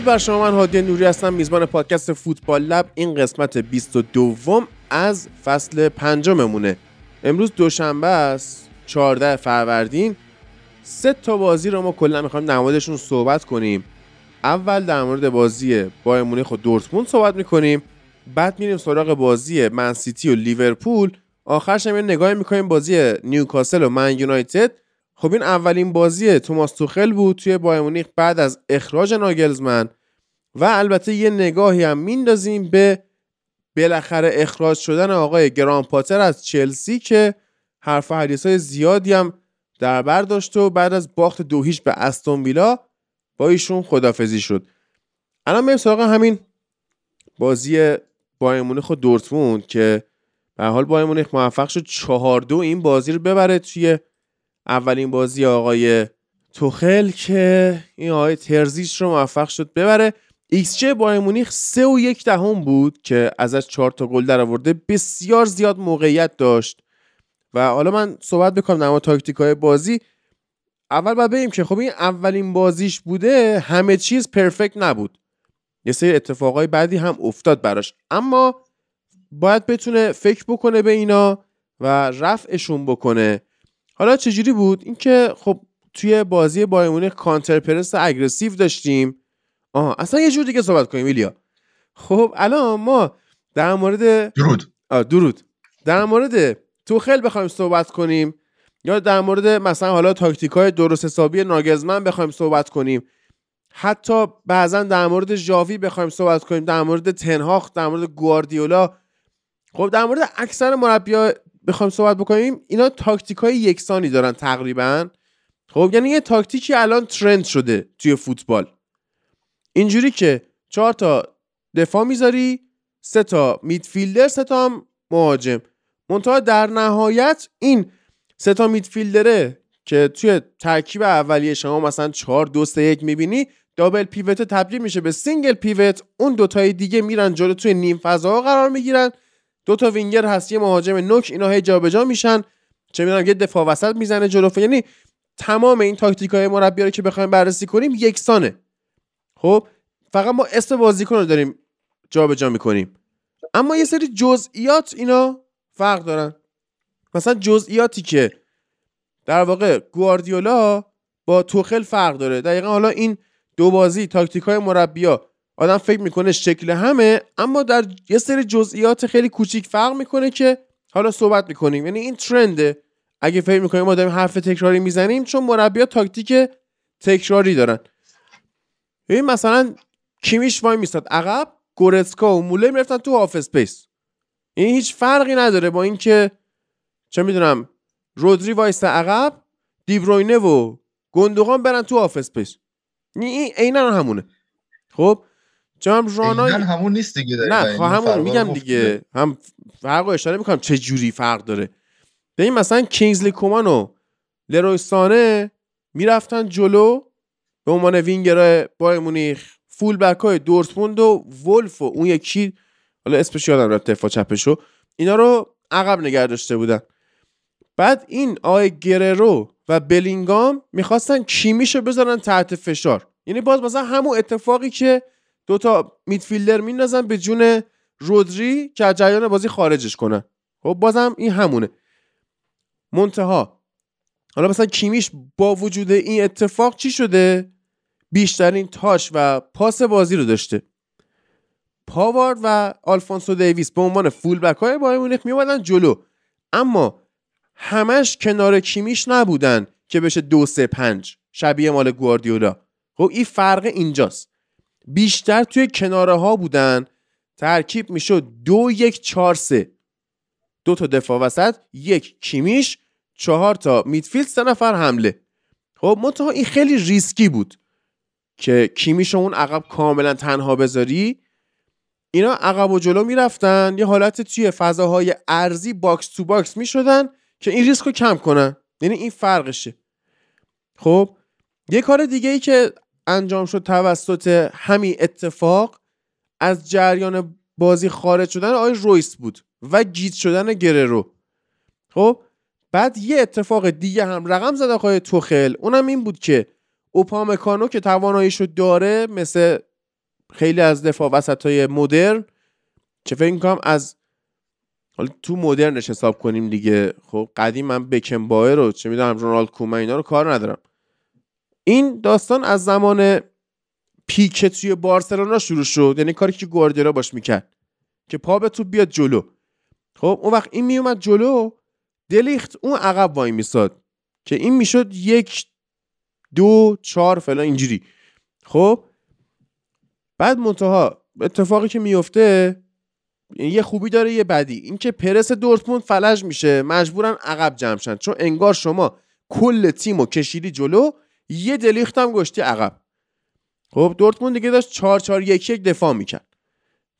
درود بر شما من هادی نوری هستم میزبان پادکست فوتبال لب. این قسمت 22 از فصل پنجممونه. امروز دوشنبه است 14 فروردین. سه تا بازی رو ما کلا می‌خوایم نمادشون صحبت کنیم. اول در مورد بازی بایر مونیخ و دورتموند صحبت می‌کنیم. بعد میریم سراغ بازی منسیتی و لیورپول. آخرش هم یه نگاهی می‌کنیم بازی نیوکاسل و من یونایتد. خب این اولین بازی توماس توخل بود توی بایر مونیخ بعد از اخراج ناگلزمن. و البته یه نگاهی هم میندازیم به بالاخره اخراج شدن آقای گران پاتر از چلسی که حرف حدیث های زیادی هم در بر داشت و بعد از باخت دو هیچ به استون ویلا با ایشون خدافزی شد. الان میریم سراغ همین بازی بایر مونیخ و دورتموند که به هر حال بایر مونیخ موفق شد چهار دو این بازی رو ببره توی اولین بازی آقای توخل که این آقای ترزیچ رو موفق شد ببره. ایکس جی بایر مونیخ سه و یک دهم بود که ازش چهار تا گل در آورده بسیار زیاد موقعیت داشت. و حالا من صحبت بکنم در تاکتیک های بازی. اول باید بگیم که خب این اولین بازیش بوده همه چیز perfect نبود. یه سری اتفاقای بعدی هم افتاد براش. اما باید بتونه فکر بکنه به اینا و رفعشون بکنه. حالا چجوری بود؟ اینکه خب توی بازی بایر counter press aggressive داشتیم. آها اصلا یه جور دیگه صحبت کنیم ایلیا. خب الان ما در مورد درود. آه درود. در مورد توخل بخوایم صحبت کنیم یا در مورد مثلا حالا تاکتیک های درست حسابی ناگلزمن بخوایم صحبت کنیم. حتی بعضا در مورد ژاوی بخوایم صحبت کنیم در مورد تنهاخ در مورد گواردیولا. خب در مورد اکثر مربیا بخوایم صحبت بکنیم اینا تاکتیک های یکسانی دارن تقریبا. خب یعنی یه تاکتیکی الان ترند شده توی فوتبال. اینجوری که چهار تا دفاع می‌ذاری سه تا میدفیلدر سه تا هم مهاجم. منتها در نهایت این سه تا میدفیلدره که توی ترکیب اولیه شما مثلا 4 2 3 1 می‌بینی double pivot تبدیل میشه به single pivot. اون دوتای دیگه میرن جلو توی نیم فضا قرار می‌گیرن. دو تا وینگر هست یه مهاجم نوک اینا هی جابجا میشن. چه می‌دونم یه دفاع وسط می‌زنه جلو. یعنی تمام این تاکتیک های مربی که بخوایم بررسی کنیم یکسانه. خب فقط ما اسم بازیکن رو داریم جابجا می‌کنیم. اما یه سری جزئیات اینا فرق دارن. مثلا جزئیاتی که در واقع گواردیولا با توخل فرق داره. دقیقا حالا این دو بازی تاکتیک های مربیا آدم فکر می‌کنه شکل همه اما در یه سری جزئیات خیلی کوچیک فرق می‌کنه که حالا صحبت می‌کنیم. یعنی این ترنده اگه فکر می‌کنیم ما داریم حرف تکراری می‌زنیم چون مربیا تاکتیک تکراری دارن. ببین مثلا کیمیش وای میستاد. عقب گورتسکا و مولر می‌رفتن تو half space. این هیچ فرقی نداره با اینکه چه می‌دونم رودری وایسته عقب دیبروینه و گوندوغان برن تو half space. این عینا همونه. خب؟ چون هم رانای همون نیست دیگه نه خب همون میگم دیگه. هم فرق اشاره می‌کنم چه جوری فرق داره. این مثلا کینگزلی کومان و لروی سانه می‌رفتن جلو به عنوان وینگر بایر مونیخ full back های دورتموند و ولف و اون یکی حالا اسمش یادم رفت دفاع چپشو. اینا رو عقب نگه داشته بودن. بعد این آی گررو و بلینگام می‌خواستن کیمیشو بذارن تحت فشار. یعنی باز مثلا همون اتفاقی که دوتا میدفیلدر میندازن به جون رودری که از جریان بازی خارجش کنن خب بازم این همونه. منتها حالا مثلا کیمیش با وجود این اتفاق چی شده؟ بیشترین تاش و پاس بازی رو داشته. پاوارد و آلفونسو دیویس به عنوان فول بک های بایر مونیخ میومدن جلو. اما همش کنار کیمیش نبودن که بشه دو سه پنج. شبیه مال گواردیولا. خب این فرق اینجاست. بیشتر توی کناره ها بودن. ترکیب می‌شد دو یک چهار سه. دو تا دفاع وسط یک کیمیش چهار تا midfield سه نفر حمله. خب منتها این خیلی ریسکی بود که کیمیش اون عقب کاملا تنها بذاری. اینا عقب و جلو می‌رفتن یه حالت توی فضاهای عرضی box to box می‌شدن که این ریسک رو کم کنن. یعنی این فرقشه. خب یه کار دیگه ای که انجام شد توسط همین اتفاق از جریان بازی خارج شدن آقای رویس بود و گیت شدن گررو. خب بعد یه اتفاق دیگه هم رقم زد آقای توخل. اونم این بود که اوپامکانو که تواناییشو داره مثل خیلی از دفاع وسط های مدرن چه فکر می‌کنم از حالا تو مدرنش حساب کنیم دیگه. خب قدیم من بکن رو چه می‌دونم رونالد کومن اینا رو کار ندارم. این داستان از زمان پیک توی بارسلونا شروع شد. یعنی کاری که گواردیولا باش می‌کرد که پا به تو بیاد جلو. خب اون وقت این میومد جلو دلیخت اون عقب وای میساد که این می‌شد یک دو چهار فلان اینجوری. خب بعد منتها اتفاقی که میفته یه خوبی داره یه بدی. اینکه پرس دورتموند فلج میشه مجبورن عقب جمع چون انگار شما کل تیم و کشیدی جلو یه دلیخت هم گشتی عقب. خب دورتموند دیگه داشت 4 4 1 1 دفاع می‌کرد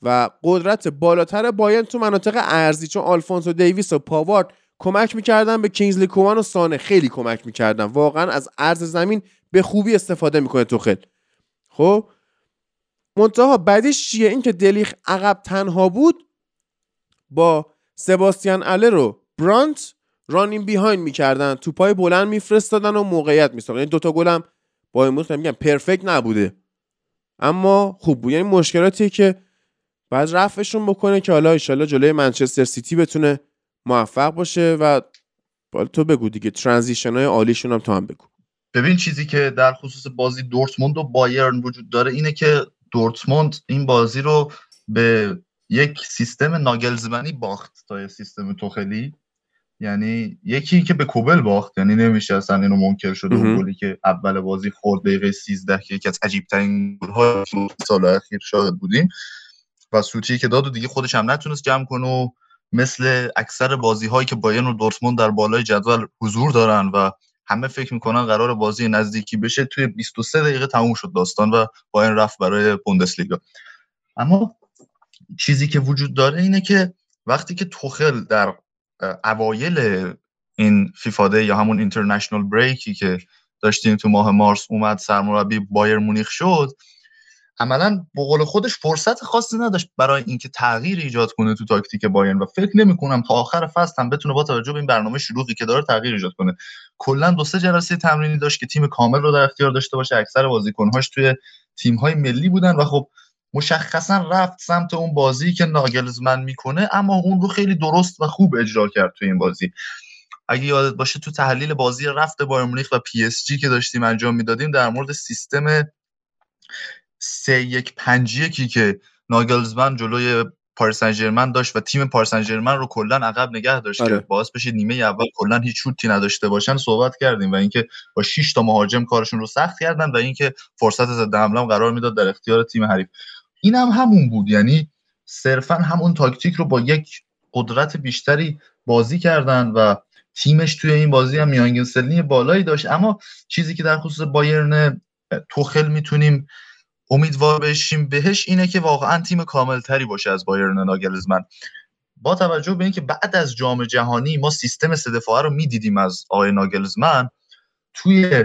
و قدرت بالاتر باین تو مناطق ارزی چون آلفونسو دیویس و پاوارد کمک می‌کردن به کینگزلی کومان و سانه. خیلی کمک می‌کردن. واقعا از ارز زمین به خوبی استفاده می‌کنه توخل خب منتها بعدش چیه؟ اینکه دلیخ عقب تنها بود با سباستیان اله رو برانت رانین بیهاین می‌کردن. توپای بلند میفرستادن و موقعیت میساختن. یعنی دوتا گلم با امروز میگم پرفکت نبوده. اما خوب بود. یعنی مشکلاتی که بعد رفعشون بکنه که حالا ایشالا جلوی منچستر سیتی بتونه موفق باشه و تو بگو دیگه ترانزیشن های عالیشون هم تو هم بگو. ببین چیزی که در خصوص بازی دورتموند و بایرن وجود داره اینه که دورتموند این بازی رو به یک سیستم ناگلزمنی باخت تا سیستم توخلی. یعنی یکی که به کوبل باخت یعنی نمیشه اصلا اینو منکر شده اون گلی که اول بازی خورد دقیقه 13 که یکی از عجیب ترین گل سال اخیر شاهد بودیم. و سوتی که داد و دیگه خودش هم نتونست جمع کنه و مثل اکثر بازی هایی که بایرن و دورتموند در بالای جدول حضور دارن و همه فکر می‌کنن قرار بازی نزدیکی بشه توی 23 دقیقه تموم شد داستان و بایرن رفت برای بوندسلیگا. اما چیزی که وجود داره اینه که وقتی که توخل در اوایل این فیفاده یا همون اینترنشنال بریکی که داشتیم تو ماه مارس اومد سرمربی بایر مونیخ شد عملا به قول خودش فرصت خاصی نداشت برای اینکه تغییر ایجاد کنه تو تاکتیک بایرن و فکر نمی کنم تا آخر فصل هم بتونه با توجه به این برنامه شلوغی که داره تغییر ایجاد کنه. کلا دو سه جلسه تمرینی داشت که تیم کامل رو در اختیار داشته باشه اکثر بازیکن‌هاش توی تیم‌های ملی بودن و خب مشخصا رفت سمت اون بازی که ناگلزمن می‌کنه اما اون رو خیلی درست و خوب اجرا کرد تو این بازی اگه یادت باشه تو تحلیل بازی رفت بایر مونیخ و پی اس جی که داشتیم انجام می‌دادیم در مورد سیستم سه یک پنج یکی که ناگلزمن جلوی پاریس سن داشت و تیم پاریس سن رو کلا عقب نگه داشت آره. که باعث بشه نیمه اول کلا هیچ شوتی نداشته باشن صحبت کردیم و اینکه با 6 تا مهاجم کارشون رو سخت کردن و اینکه فرصت ضد حمله قرار می‌داد در اختیار تیم حریف این هم همون بود. یعنی صرفا همون تاکتیک رو با یک قدرت بیشتری بازی کردن و تیمش توی این بازی هم میانگین سنی بالایی داشت. اما چیزی که در خصوص بایرن توخل می‌تونیم امیدوار بشیم بهش اینه که واقعا تیم کاملتری باشه از بایرن ناگلزمن. با توجه به اینکه بعد از جام جهانی ما سیستم سه دفاعه رو می‌دیدیم از آقای ناگلزمن توی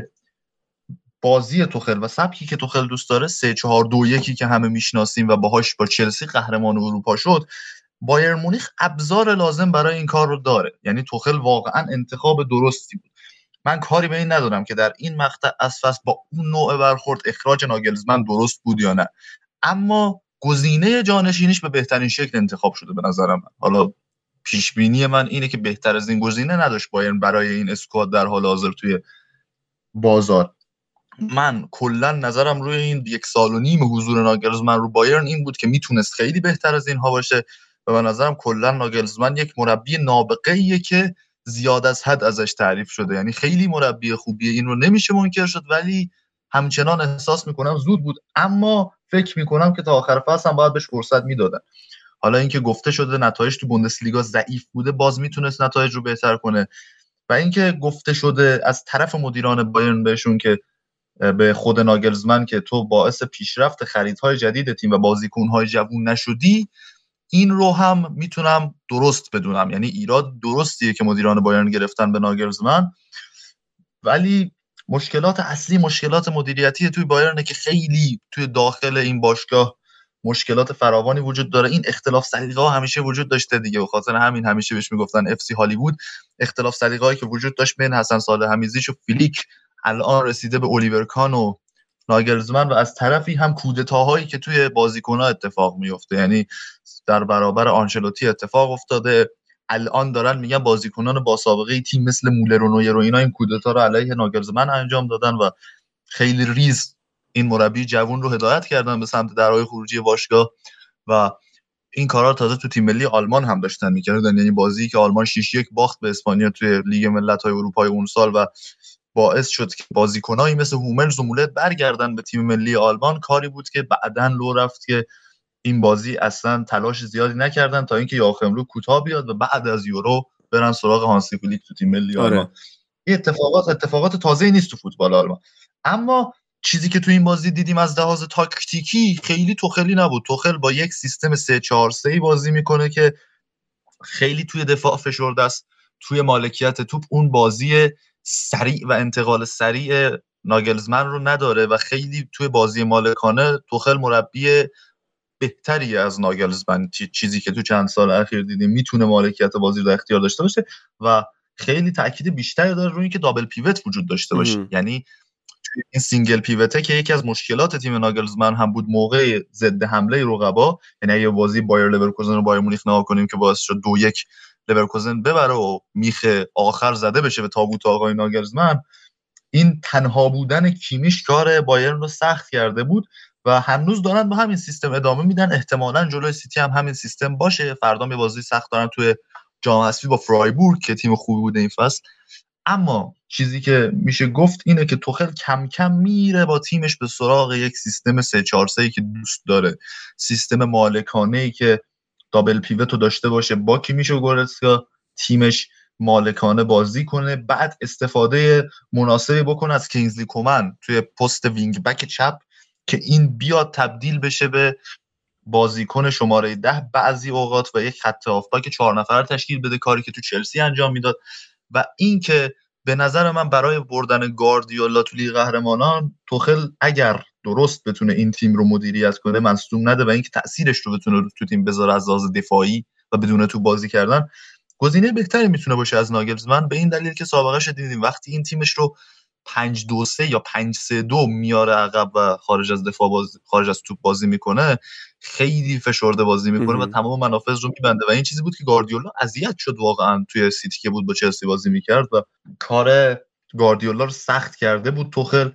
بازی توخل و سبکی که توخل دوست داره 3 4 2 1 که همه می‌شناسیم و باهاش با چلسی قهرمان اروپا شد بایر مونیخ ابزار لازم برای این کار رو داره. یعنی توخل واقعا انتخاب درستی بود. من کاری به این ندارم که در این مقطع از فصل با اون نوع برخورد اخراج ناگلزمن درست بود یا نه. اما گزینه جانشینیش به بهترین شکل انتخاب شده به نظرم حالا پیش بینی من اینه که بهتر از این گزینه نداشت بایرن برای این اسکواد در حال حاضر توی بازار. من کلا نظرم روی این یک سال و نیم حضور ناگلزمن رو بایرن این بود که می‌تونست خیلی بهتر از اینها باشه و به نظرم کلا ناگلزمن یک مربی نابغه که زیاد از حد ازش تعریف شده. یعنی خیلی مربی خوبیه. این رو نمیشه منکر شد ولی همچنان احساس می‌کنم زود بود. اما فکر می‌کنم که تا آخر فصل هم باید بهش فرصت می‌دادن. حالا اینکه گفته شده نتایج تو بوندسلیگا ضعیف بوده باز می‌تونست نتایج رو بهتر کنه. و اینکه گفته شده از طرف مدیران بایرن بهشون که به خود ناگلزمن که تو باعث پیشرفت خریدهای جدید تیم و بازیکنهای جوون نشدی این رو هم می‌تونم درست بدونم. یعنی ایراد درستیه که مدیران بایرن گرفتن به ناگلزمن. ولی مشکلات اصلی مشکلات مدیریتی توی بایرنه که خیلی توی داخل این باشگاه مشکلات فراوانی وجود داره. این اختلاف سلیقه همیشه وجود داشته دیگه. به خاطر همین همیشه بهش می‌گفتن FC Hollywood. اختلاف سلیقه‌ای که وجود داشت بین حسن صالح حمیدزیچ و فلیک الان رسیده به الیور کان و ناگلزمن و از طرفی هم کودتاهایی که توی بازیکنها اتفاق میفته یعنی در برابر آنچلوتی اتفاق افتاده. الان دارن میگن بازیکنان با سابقه تیم مثل مولر و نویر و اینا این کودتا رو علیه ناگلزمن انجام دادن و خیلی ریز این مربی جوون رو هدایت کردن به سمت درهای خروجی باشگاه و این کارا تازه تو تیم ملی آلمان هم داشتن می‌کردن. یعنی بازی که آلمان 6 یک باخت به اسپانیا توی لیگ ملت‌های اروپای اون سال و باعث شد که بازیکنایی مثل هوملز و مولر برگردن به تیم ملی آلمان. کاری بود که بعدا لو رفت که این بازی اصلا تلاش زیادی نکردن تا اینکه یاخم رو کوتاه بیاد و بعد از یورو برن سراغ هانسی فلیک تو تیم ملی آره. آلمان. این اتفاقات اتفاقات تازه نیست تو فوتبال آلمان. اما چیزی که تو این بازی دیدیم از لحاظ تاکتیکی خیلی توخلی نبود. توخل با یک سیستم 3 4 3 بازی می‌کنه که خیلی توی دفاع فشرده است توی مالکیت توپ. اون بازی سریع و انتقال سریع ناگلزمن رو نداره و خیلی توی بازی مالکانه توخل مربی بهتری از ناگلزمن چیزی که تو چند سال اخیر دیدیم می‌تونه مالکیت بازی رو اختیار داشته باشه و خیلی تاکید بیشتری داره روی اینکه double pivot وجود داشته باشه. یعنی این single pivot ه که یکی از مشکلات تیم ناگلزمن هم بود موقع ضد حمله رقبا یعنی اگه بازی بایر لورکوزن رو بایر مونیخ نگاه کنیم که باعث شد دو یک لورکوزن ببره و میخ آخر زده بشه به تابوت آقای ناگلزمن این تنها بودن کیمیش کار بایرن رو سخت کرده بود و هنوز دارن با همین سیستم ادامه میدن. احتمالا جلوی سیتی هم همین سیستم باشه. فردا یه بازی سخت دارن توی جام با فرایبورگ که تیم خوبی بوده این فصل. اما چیزی که میشه گفت اینه که توخل کم کم میره با تیمش به سراغ یک سیستم 3 4 3 که دوست داره. سیستم مالکانه ای که double pivot رو داشته باشه. با کیمیش و گورتسکا تیمش مالکانه بازی کنه؟ بعد استفاده مناسبی بکنه از کینگزلی کومن توی پست wing back چپ که این بیاد تبدیل بشه به بازیکن شماره ده. بعضی اوقات و یک خط که چهار نفر تشکیل بده کاری که تو چلسی انجام می‌داد. و اینکه به نظر من برای بردن گاردیولا تو لیگ قهرمانان توخل اگر درست بتونه این تیم رو مدیریت کنه مصدوم نده و اینکه تاثیرش رو بتونه تو تیم بذاره از لحاظ دفاعی و بدون تو بازی کردن. گزینه بهتری می‌تونه باشه از ناگلزمن به این دلیل که سابقه دیدیم وقتی این تیمش رو 5 2 3 یا 5 3 2 میاره عقب و خارج از دفاع باز خارج از توپ بازی می‌کنه خیلی فشرده بازی می‌کنه و تمام منافذ رو میبنده و این چیزی بود که گاردیولا اذیت شد واقعا توی سیتی که بود با چلسی بازی می‌کرد و کار گاردیولا رو سخت کرده بود توخل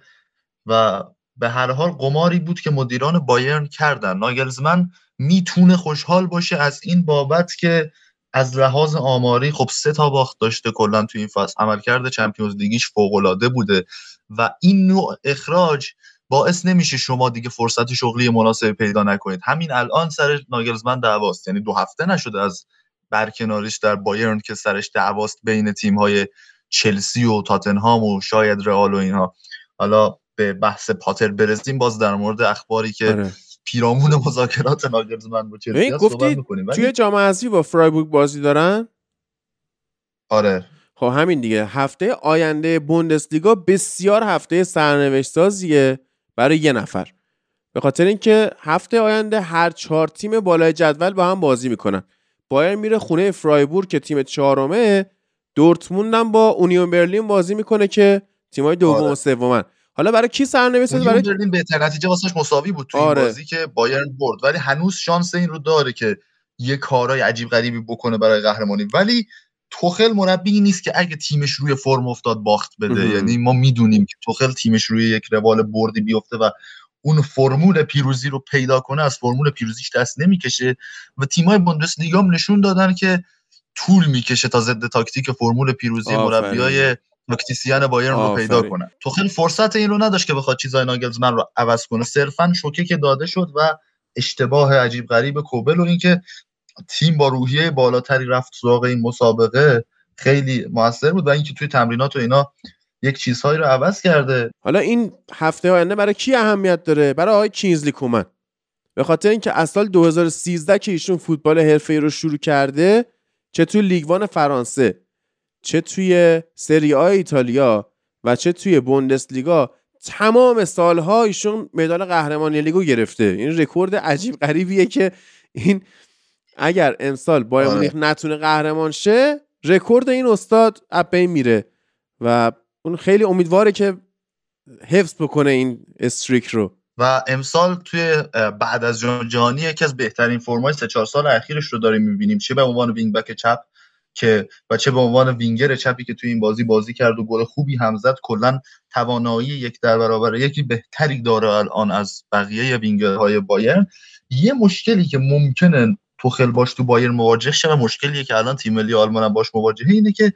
و به هر حال قماری بود که مدیران بایرن کردن. ناگلزمن می‌تونه خوشحال باشه از این بابت که از لحاظ آماری خب سه تا باخت داشته کلا تو این فصل عملکرد چمپیونز لیگیش فوق العاده بوده و این نوع اخراج باعث نمیشه شما دیگه فرصت شغلی مناسب پیدا نکنید. همین الان سر ناگلزمن دعواست. یعنی دو هفته نشده از برکناریش در بایرن که سرش دعواست بین تیم های چلسی و تاتنهام و شاید رئال و اینها. حالا به بحث پاتر برسیم باز در مورد اخباری که آره. پیرامون مذاکرات ناگلزمن با چلسی می‌کنیم. توی جام حذفی با فرایبورگ بازی دارن؟ آره. خب همین دیگه. هفته آینده بوندسلیگا بسیار هفته سرنوشت سازیه برای یه نفر. به خاطر اینکه هفته آینده هر چهار تیم بالای جدول با هم بازی می‌کنن. بایر میره خونه فرایبورگ که تیم چهارمه. دورتموند هم با اونیون برلین بازی می‌کنه که تیمای دوم آره. و سومن. حالا برای کی سرنوشت برای برلین بهتر نتیجه واسش مساوی بود تو آره. بازی که بایرن برد. ولی هنوز شانس این رو داره که یه کارهای عجیب غریبی بکنه برای قهرمانی. ولی توخل مربی نیست که اگه تیمش روی فرم افتاد باخت بده. یعنی ما می‌دونیم که توخل تیمش روی یک روال بردی بیفته و اون فرمول پیروزی رو پیدا کنه از فرمول پیروزیش دست نمی‌کشه و تیمای بوندسلیگا هم نشون دادن که طول می‌کشه تا ضد تاکتیک فرمول پیروزی مربیای تاکتیسیان بایرن رو پیدا کنه. توخل فرصت این رو نداشت که بخواد چیزای ناگلزمن رو عوض کنه. صرفا شوکه که داده شد و اشتباه عجیب غریب کوبل و اینکه تیم با روحیه بالاتری رفت سراغ این مسابقه خیلی موثر بود و اینکه توی تمرینات و اینا یک چیزهایی رو عوض کرده. حالا این هفته آینده برای کی اهمیت داره؟ برای آقای کینزلی کومن. به خاطر اینکه از سال 2013 که ایشون فوتبال حرفه‌ای رو شروع کرده چه توی لیگوان فرانسه چه توی سری آ ایتالیا و چه توی بوندسلیگا تمام سالها ایشون مدال قهرمانی لیگو گرفته. این رکورد عجیب غریبیه که این اگر امسال بایر آره. مونیخ نتونه قهرمان شه رکورد این استاد اپ میره و اون خیلی امیدواره که حفظ بکنه این streak رو. و امسال توی بعد از جام جهانی یکی از بهترین فرمای سه چهار سال اخیرش رو داریم می‌بینیم. چه به عنوان wing back چپ؟ که و چه به عنوان وینگر چپی که توی این بازی بازی کرد و گل خوبی هم زد کلا توانایی یک در برابر یکی بهتری داره الان از بقیه وینگرهای بایرن. یه مشکلی که ممکنه توخل باش تو بایر مواجه شه و مشکلیه که الان تیم ملی آلمان باش مواجهه اینه که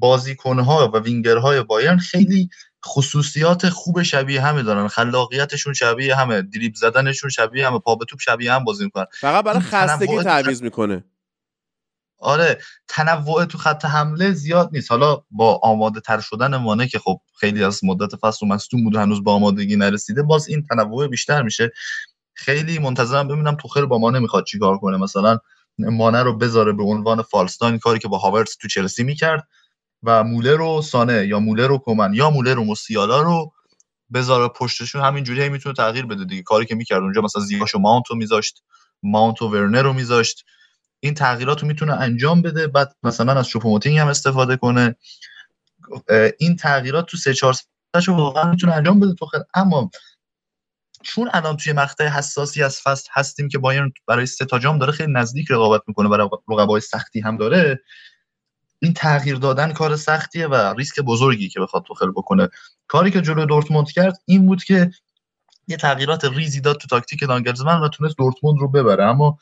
بازیکنها و وینگرهای بایرن خیلی خصوصیات خوب شبیه همه دارن. خلاقیتشون شبیه همه دریب زدنشون شبیه همه پا به توپ شبیه هم بازی می‌کنن. فقط برای خستگی تعویض می‌کنه. آره تنوع تو خط حمله زیاد نیست. حالا با آماده تر شدن مانه که خب خیلی از مدت فصل مصدوم بود هنوز با آمادگی نرسیده باز این تنوع بیشتر میشه. خیلی منتظرم ببینم توخل با مانه می‌خواد چیکار کنه. مثلا مانه رو بذاره به عنوان فالستاین کاری که با هاورتس تو چلسی می‌کرد و مولر رو سانه یا مولر رو کومن یا مولر رو موسیالا رو بذاره پشتشون. همینجوری می‌تونه تغییر بده دیگه. کاری که می‌کرد اونجا مثلا زیاش و ماونت رو میذاشت ماونت و ورنر رو میذاشت. این تغییرات رو می‌تونه انجام بده. بعد مثلا از شوپوموتینگ هم استفاده کنه. این تغییرات تو سه چهار رو واقعا می‌تونه انجام بده. تو خیلی اما چون الان توی مقطع حساسی از فصل هستیم که بایرن برای سه تا جام داره خیلی نزدیک رقابت می‌کنه برای رقبای سختی هم داره این تغییر دادن کار سختیه و ریسک بزرگی که بخواد توخل بکنه. کاری که جلو دورتموند کرد این بود که یه تغییرات ریزی داد تو تاکتیک ناگلزمن و تونست دورتموند رو ببره. اما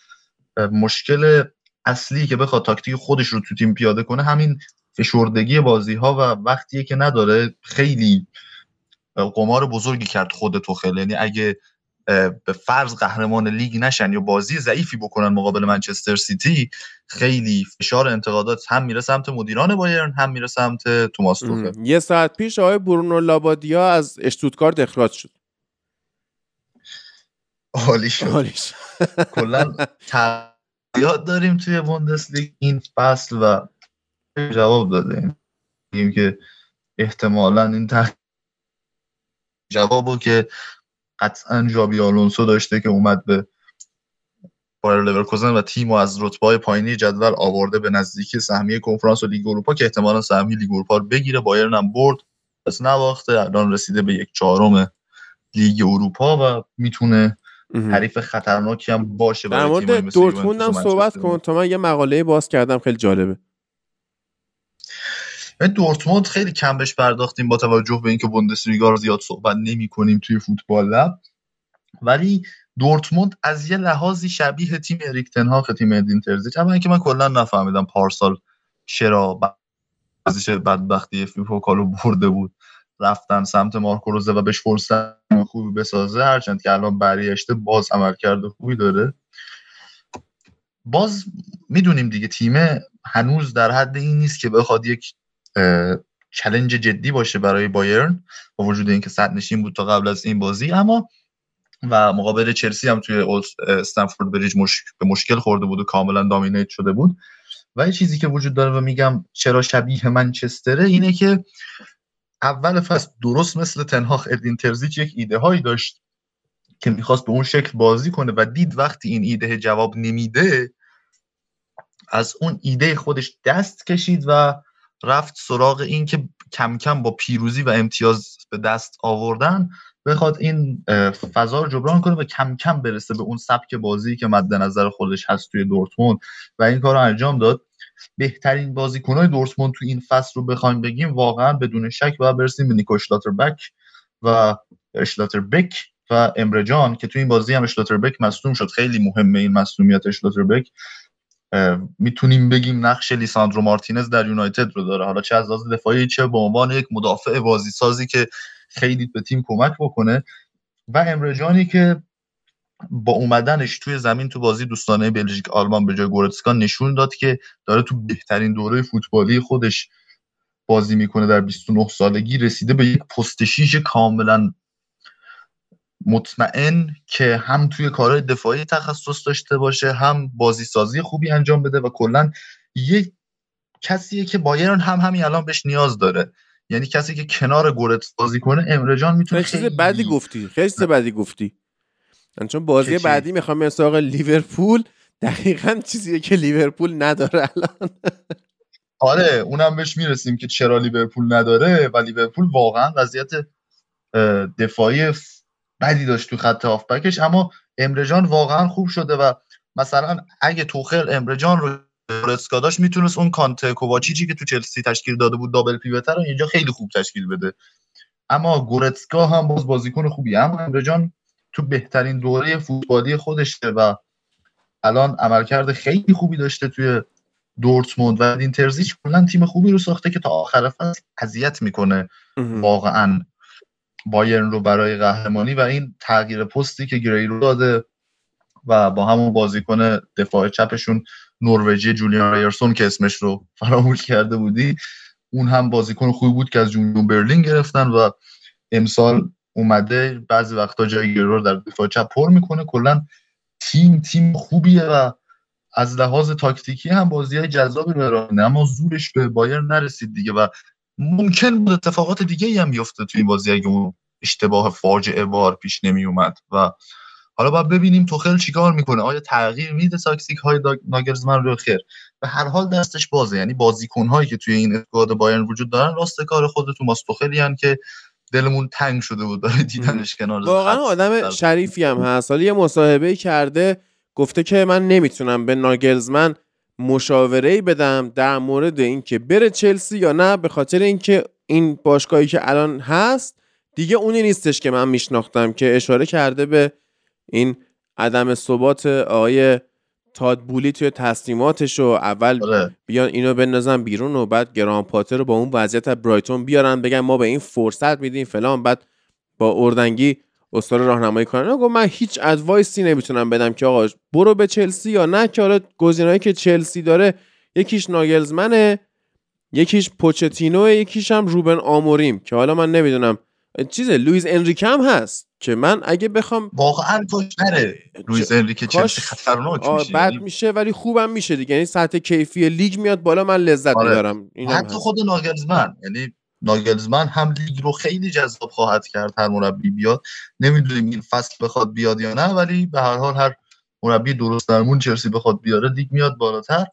مشکل اصلی که بخواد تاکتیک خودش رو تو تیم پیاده کنه همین فشردگی بازی ها و وقتیه که نداره خیلی قمار بزرگی کرد خود توخل. یعنی اگه به فرض قهرمان لیگ نشن یا بازی ضعیفی بکنن مقابل منچستر سیتی خیلی فشار انتقادات هم میره سمت مدیران بایرن هم میره سمت توماس توخل. یه ساعت پیش آقای برونو لابادیا از اشتوتگارت اخراج شد. عالی شد. کلا یاد داریم توی بوندسلیگ این فصل و جواب داده میگیم که احتمالا این تح... جوابو که قطعا جابی آلونسو داشته که اومد به بایر لورکوزن و تیم و از رتبه پایینی جدول آورده به نزدیکی سهمیه کنفرانس و لیگ اروپا که احتمالا سهمیه لیگ اروپا رو بگیره. بایرن هم برد پس نواخته الان رسیده به یک چهارم لیگ اروپا و می‌تونه حریف خطرناکی هم باشه در مورد دورتموند هم صحبت کن. تا من یه مقاله باز کردم خیلی جالبه. دورتموند خیلی کم بهش پرداختیم با توجه به اینکه بوندسلیگا رو زیاد صحبت نمی کنیم توی فوتبال لب. ولی دورتموند از یه لحاظی شبیه تیم اریک تنهاخ تیم ادین ترزیچ. اما اینکه من کلا نفهمیدم پارسال چرا ازش بدبختی فیفا کالو برده بود. رفتن سمت مارکو روزه و بهش فرصت خوبی بسازه هرچند که الان برگشته باز عمل کرده خوبی داره باز می‌دونیم دیگه تیمه هنوز در حد این نیست که بخواد یک چلنج جدی باشه برای بایرن با وجود اینکه صد نشین بود تا قبل از این بازی اما و مقابل چلسی هم توی استنفورد بریج. به مشکل خورده بود و کاملا دامینیت شده بود و یه چیزی که وجود داره و میگم چرا شبیه منچستره اینه که اول فصل درست مثل تنهاخ ادین ترزیچ یک ایده هایی داشت که می‌خواست به اون شکل بازی کنه و دید وقتی این ایده جواب نمیده از اون ایده خودش دست کشید و رفت سراغ این که کم کم با پیروزی و امتیاز به دست آوردن بخواد این فضا رو جبران کنه و کم کم برسه به اون سبک بازی که مد نظر خودش هست توی دورتموند و این کار رو انجام داد. بهترین بازیکنهای دورتموند تو این فصل رو بخوایم بگیم واقعا بدون شک باید برسیم به نیکو بک و بک و امرجان که تو این بازی هم بک مصدوم شد. خیلی مهمه این مصدومیت بک می‌تونیم بگیم نقش لیساندرو مارتینز در یونایتد رو داره. حالا چه از لحاظ دفاعی چه به عنوان یک مدافع بازی سازی که خیلی به تیم کمک بکنه. و امرجانی که با اومدنش توی زمین تو بازی دوستانه بلژیک آلمان به جای گورتسکا نشون داد که داره تو بهترین دوره فوتبالی خودش بازی می‌کنه در 29 سالگی رسیده به یک پست کاملا مطمئن که هم توی کارهای دفاعی تخصص داشته باشه هم بازی سازی خوبی انجام بده و کلا یک کسیه که بایرن هم همین الان بهش نیاز داره. یعنی کسی که کنار گورت بازی کنه امرجان می‌تونه خیلی چیز بعدی گفتی خیلی چیز بعدی گفتی. چون بازی بعدی می‌خوام مثل لیورپول دقیقا چیزیه که لیورپول نداره الان. آره اونم بهش می‌رسیم که چرا لیورپول نداره و لیورپول واقعا وضعیت دفاعی بدی داشت تو خط هافبکش. اما امرجان واقعا خوب شده و مثلا اگه توخل امرجان رو گورتسکا داشت می‌تونست اون کانته کوواچیچی که تو چلسی تشکیل داده بود دابل پیوتر رو اینجا خیلی خوب تشکیل بده. اما گورتسکا هم باز بازیکن خوبی اما امرجان تو بهترین دوره فوتبالی خودشه و الان عملکرد خیلی خوبی داشته توی دورتموند و این ترزیچ کلا تیم خوبی رو ساخته که تا آخر فصل اذیت می‌کنه. واقعا بایرن رو برای قهرمانی و این تغییر پستی که گری رو داده و با همون بازیکن دفاع چپشون نروژی جولیان رایرسون که اسمش رو فراموش کرده بودی اون هم بازیکن خوبی بود که از جونیون برلین گرفتن و امسال اومده بعضی وقتا جای رو در دفاع چپ پر می‌کنه. کلا تیم تیم خوبیه و از لحاظ تاکتیکی هم بازی های جذابی برانه اما زورش به بایر نرسید دیگه و ممکن بود اتفاقات دیگه هم بیفته توی این بازی اگه اون اشتباه فاجعه بار پیش نمی اومد و حالا باید ببینیم توخل چیکار می‌کنه. آیا تغییر میده تاکتیک های ناگرزمن رو؟ خیر. به هر حال دستش بازه. یعنی بازیکن هایی که توی این اسکواد بایرن وجود دارن راست کار خودتون ماستوخلی که دلمون تنگ شده بود برای دیدنش کنار واقعا آدم شریفی هم هست. حالا یه مصاحبه کرده گفته که من نمی‌تونم به ناگلزمن مشاوره بدم در مورد اینکه بره چلسی یا نه به خاطر اینکه این باشگاهی که الان هست دیگه اونی نیستش که من میشناختم که اشاره کرده به این عدم ثبات آقای تادبولی توی تصمیماتش و اول آره. بیان اینو بندازن بیرون و بعد گران پاتر رو با اون وضعیت برایتون بیارن بگن ما به این فرصت میدیم فلان بعد با اردنگی استاد راهنمایی کنن گفت من هیچ ادوایسی نمی‌تونم بدم که آقا برو به چلسی یا نه که حالا گزینه‌ای که چلسی داره یکیش ناگلزمنه یکیش پوچتینو یکیش هم روبن آموریم که حالا من نمی‌دونم چیز لویز انریکه هم هست که من اگه بخوام واقعا کاش نره. لویز انریکه چلسی خطرناک میشه. بد یعنی میشه ولی خوبم میشه دیگه. یعنی سطح کیفی لیگ میاد بالا من لذت آره. می‌برم. حتی خود ناگلزمن. یعنی ناگلزمن هم لیگ رو خیلی جذاب خواهد کرد هر مربی بیاد. نمی‌دونیم این فصل بخواد بیاد یا نه ولی به هر حال هر مربی درست درمون چلسی بخواد بیاره لیگ میاد بالاتر.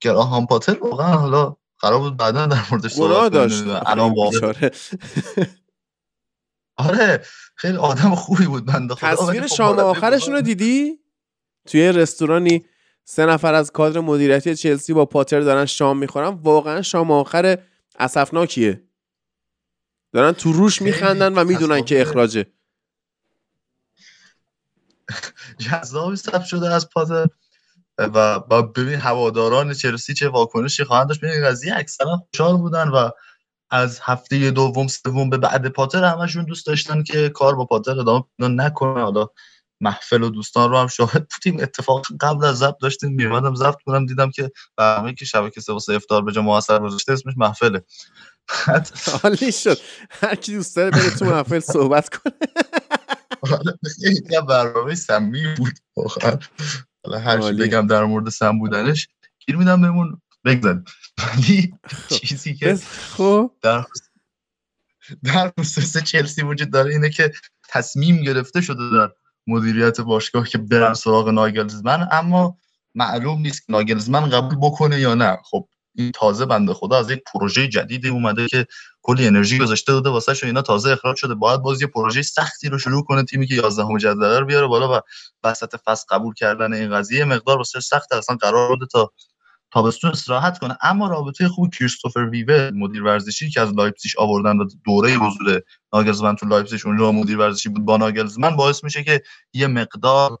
گراهام پاتر واقعا حالا قرار بود بعدا در موردش صحبت داشت. الان آره خیلی آدم خوبی بود بنده خدا. تصویر خب شام آخرشون رو دیدی؟ توی رستورانی سه نفر از کادر مدیریتی چلسی با پاتر دارن شام می‌خورن. واقعا شام آخر اسفناکیه. دارن تو روش میخندن و می‌دونن که اخراجه. جذابی ثبت شده از پاتر. و با ببین هواداران چلسی چه واکنشی خواهند داشت. ببین قضیه اکثرا خوشحال بودن و از هفته دوم سوم به بعد پاتر همشون دوست داشتن که کار با پاتر ادامه نکنه. حالا محفل و دوستان رو هم شاهد بودیم. اتفاق قبل از ضبط داشتیم. میومدم ضبط کنم. دیدم که برنامه که شبکه سه واسه افطار به جا موثر گذاشته اسمش محفله. حالی شد. هر کی دوست داره بره تو محفل صحبت کنه. یه برنامه سمی بود. حالا هر بگم در مورد سم بودنش. گیر میدم بهمون. بگذاریم. ولی خب. چیزی که خب. در در خصوص چلسی وجود داره اینه که تصمیم گرفته شده در مدیریت باشگاه که برن سراغ ناگلزمن اما معلوم نیست که ناگلزمن قبول بکنه یا نه. خب این تازه بنده خدا از یک پروژه جدیدی اومده که کلی انرژی گذاشته داده واسه شو اینا تازه اخراج شده. باید باز یه پروژه سختی رو شروع کنه تیمی که 11 جدول رو بیاره بالا و وسط فصل قبول کردن این قضیه. مقدار واسه سخت اصلا قرار بده تا تابستون استراحت کنه. اما رابطه خوب کریستوفر ویوه مدیر ورزشی که از لایپزیگ آوردن و دوره حضور ناگلزمن تو لایپزیگ اونجا مدیر ورزشی بود با ناگلزمن باعث میشه که یه مقدار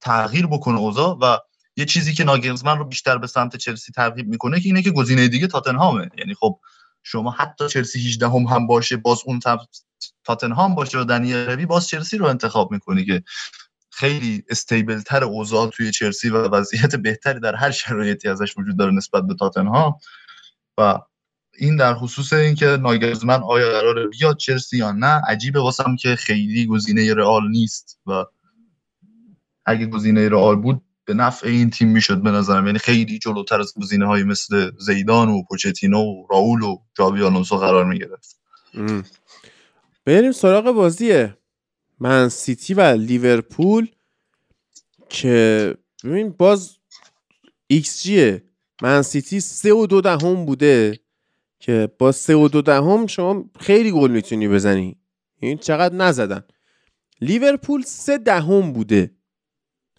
تغییر بکنه اوضاع و یه چیزی که ناگلزمن رو بیشتر به سمت چلسی ترغیب می‌کنه که اینه که گزینه دیگه تاتنهامه. یعنی خب شما حتی چلسی 18 هم, هم باشه باز اون تاتنهام باشه و دنیل روی باز چلسی رو انتخاب می‌کنی که خیلی استیبل تر اوضاع توی چلسی و وضعیت بهتری در هر شرایطی ازش وجود داره نسبت به تاتنهام. و این در خصوص اینکه ناگلزمن آیا قراره بیاد چلسی یا نه عجیبه واسم که خیلی گزینه رئال نیست و اگه گزینه رئال بود به نفع این تیم می‌شد به نظرم. یعنی خیلی جلوتر از گزینه های مثل زیدان و پوچتینو و راول و جاوی آلونسو قرار می‌گرفت. بریم سراغ بازی من سیتی و لیورپول که ببین باز ایکس جیه من سیتی سه و دو دهم بوده که با سه و دو دهم شما خیلی گل می‌تونی بزنی. این چقدر نزدن. لیورپول سه دهم بوده.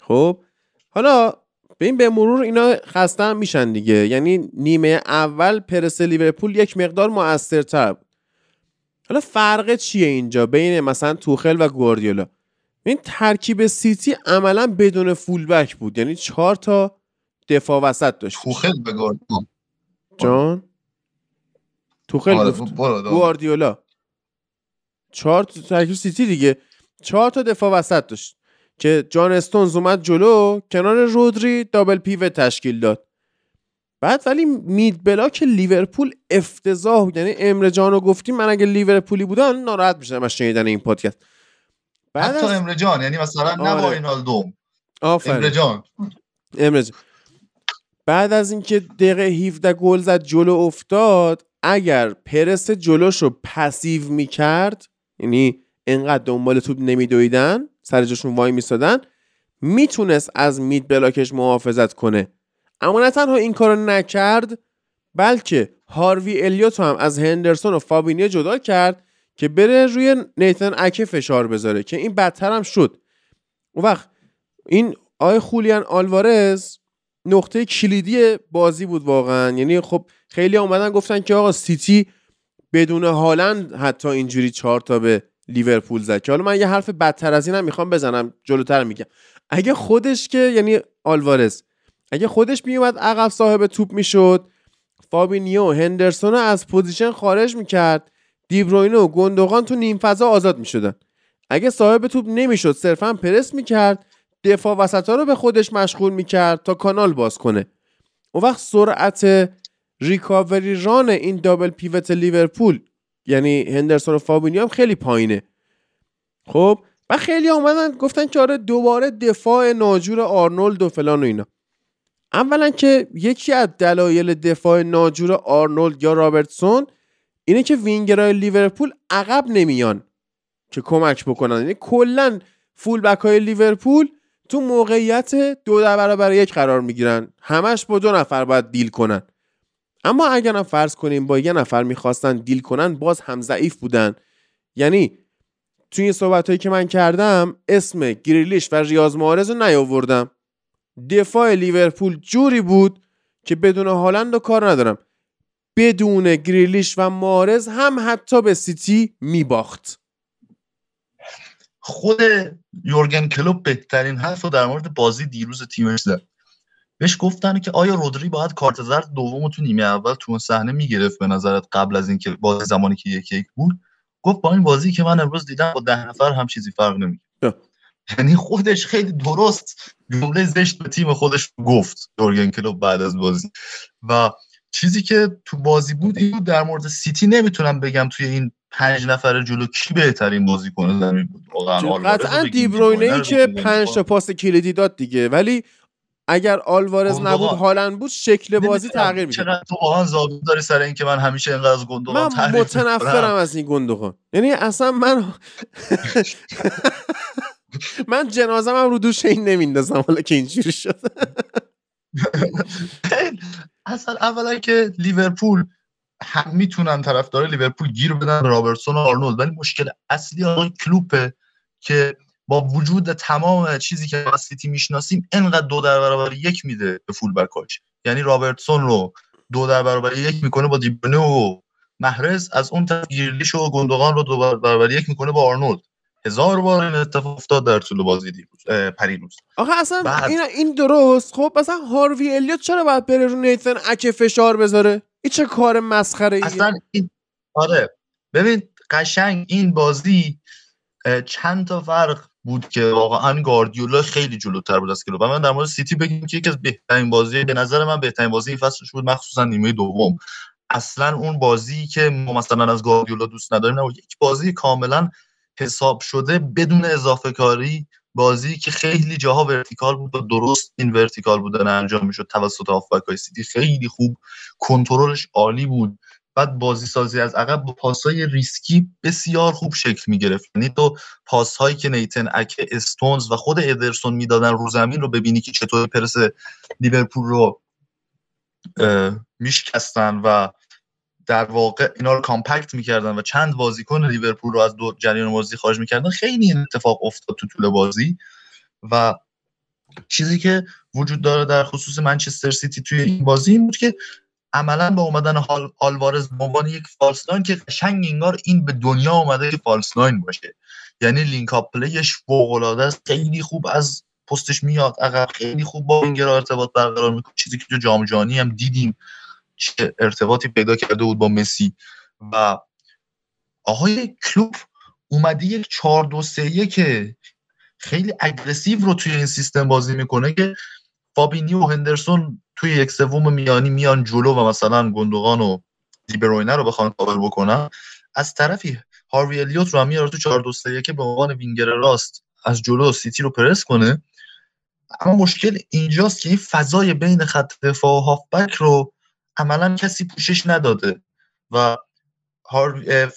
خب؟ حالا این به مرور اینا خسته میشن دیگه. یعنی نیمه اول پرس لیورپول یک مقدار موثرتر بود. حالا فرق چیه اینجا بین مثلا توخل و گواردیولا؟ این ترکیب سیتی عملا بدون فولبک بود. یعنی چهار تا دفاع وسط داشت. توخل به گواردیولا. جان؟ توخل آره، گفت. گواردیولا. چهار تا ترکیب سیتی دیگه. چهار تا دفاع وسط داشت. که جان استونز اومد جلو کنار رودری دابل پیو تشکیل داد. بعد ولی مید بلاک لیورپول افتضاح بود. یعنی امره جانو گفتیم من اگه لیورپولی بودم ناراحت می‌شدم از شنیدن این پادکست. بعد حتی از امره جان یعنی مثلا نه آره. با اینالدوم آفرین. امره جان. امره جان. بعد از اینکه دقیقه 17 گل زد جلو افتاد اگر پرس جلوش رو passive می‌کرد یعنی انقدر دنبال توپ نمیدویدن سر جاشون وای میستادن می‌تونست از mid block ش محافظت کنه. اما نه تنها این کارو نکرد بلکه هاروی الیوت هم از هندرسون و فابینیو جدا کرد که بره روی نیتن اکه فشار بذاره که این بدتر هم شد. اون وقت این آی خولیان آلوارز نقطه کلیدی بازی بود واقعا. یعنی خب خیلی اومدن گفتن که آقا سیتی بدون هالند حتی اینجوری چهار تا به لیورپول زد که. حالا من یه حرف بدتر از اینم می‌خوام بزنم جلوتر میگم. اگه خودش که یعنی آلوارز اگه خودش میومد عقب صاحب توپ می‌شد فابینیو هندرسون رو از position خارج می‌کرد. دیبروینه و گندوغان تو نیم فضا آزاد می‌شدن. اگه صاحب توپ نمی‌شد صرفا پرس می‌کرد دفاع وسط ها رو به خودش مشغول می‌کرد تا کانال باز کنه. اون وقت سرعت recovery run این double pivot لیورپول یعنی هندرسون و فابینیو هم خیلی پایینه. خب و خیلی اومدن گفتن که آره دوباره دفاع ناجور آرنولد و فلان و اینا. اولا که یکی از دلایل دفاع ناجور آرنولد یا رابرتسون اینه که وینگرهای لیورپول عقب نمیان که کمک بکنن. یعنی کلا فول بک های لیورپول تو موقعیت دو در برابر یک قرار می‌گیرن. همش با دو نفر باید دیل کنن. اما اگر هم فرض کنیم با یه نفر می‌خواستن دیل کنن باز هم ضعیف بودن. یعنی توی این صحبت هایی که من کردم اسم گریلیش و ریاض معارض رو نیاوردم. دفاع لیورپول جوری بود که بدون هالند و کار ندارم. بدون گریلیش و مارز هم حتی به سیتی میباخت. خود یورگن کلوب بهترین حرف رو در مورد بازی دیروز تیمش زد. بهش گفتن که آیا رودری باید کارت زرد دوم تو نیمه اول تو اون صحنه می‌گرفت به نظرت قبل از اینکه بازی زمانی که یک یک بود؟ گفت با این بازی که من امروز دیدم با ده نفر هم چیزی فرق نمی‌کنه یعنی خودش خیلی درست جمله زشت به تیم خودش گفت یورگن کلوب بعد از بازی. و چیزی که تو بازی بود این بود در مورد سیتی نمی‌تونم بگم توی این پنج نفر جلو کی بهترین بازی کنه زمین بود. قطعا دیبروینه ای که پنج تا پاس کلیدی داد دیگه. ولی اگر آلوارز نبود هالند بود شکل بازی تغییر می‌کرد چقدر تو واقعا ضابط داری سر اینکه من همیشه اینقدر از گندوقان من متنفرم از این گندوقان یعنی اصلا من من جنازم هم رو دوش این نمیندازم حالا که اینجوری شد. اصلا اولا که لیورپول هم می‌تونن طرفدار لیورپول گیر بدن رابرتسون و آرنولد. ولی مشکل اصلی آقای کلوپه که با وجود تمام چیزی که از سیتی می‌شناسیم انقدر دو در برابر یک میده به full back اش یعنی رابرتسون رو دو در برابر یک می‌کنه با دیبروینه و محرز از اون طرف گریلیش و گندوقان رو دو برابر یک می‌کنه با آرنولد. هزار بار این اتفاق افتاد در طول بازی دیروز پریروز آخه اصلا بعد... این این درست. خب مثلا هاروی الیوت چرا باید بره رو نیتن اکه فشار بذاره؟ این چه کار مسخره ایه؟ اصلا این آره. ببین قشنگ این بازی چند تا فرق بود که واقعا گاردیولا خیلی جلوتر بود از کلوب. من در مورد سیتی بگیم که یکی از بهترین بازی به نظر من بهترین بازی این فصلش بود مخصوصا نیمه دوم. اصلا اون بازی که ما مثلا از گاردیولا دوست نداریم نه یک بازی کاملا حساب شده بدون اضافه کاری بازی که خیلی جاها vertical بود و درست این vertical بودن انجام می‌شد توسط هافبک سیتی. خیلی خوب. کنترلش عالی بود. بعد بازی سازی از عقب با پاسهای ریسکی بسیار خوب شکل می‌گرفت. یعنی تو پاسهایی که نیتن اک استونز و خود ادرسون می‌دادن رو زمین رو ببینی که چطور پرس لیورپول رو میشکستن و در واقع اینا رو compact می‌کردن و چند بازیکن لیورپول رو از دو جریان بازی خارج می‌کردن خیلی این اتفاق افتاد تو طول بازی. و چیزی که وجود داره در خصوص منچستر سیتی توی این بازی این بود که عملا با اومدن هال آلوارز به عنوان یک false nine که قشنگ انگار این به دنیا اومده که false nine باشه. یعنی link up play ش فوق العاده است خیلی خوب از پستش میاد عقب خیلی خوب با وینگر ارتباط برقرار می‌کنه. چیزی که تو جام جهانی هم دیدیم. چه ارتباطی پیدا کرده بود با مسی. و آقای کلوپ اومده یک 4 2 3 که خیلی aggressive رو توی این سیستم بازی می‌کنه که فابینیو و هندرسون توی یک سوم میانی میان جلو و مثلا گندوغان و دیبروینه رو بخوان کاور بکنن. از طرفی هاروی الیوت رو هم میاره تو 4 2 3 که به عنوان وینگر راست از جلو سیتی رو پرس کنه. اما مشکل اینجاست که این فضای بین خط دفاع و هافبک رو عملا کسی پوشش نداده و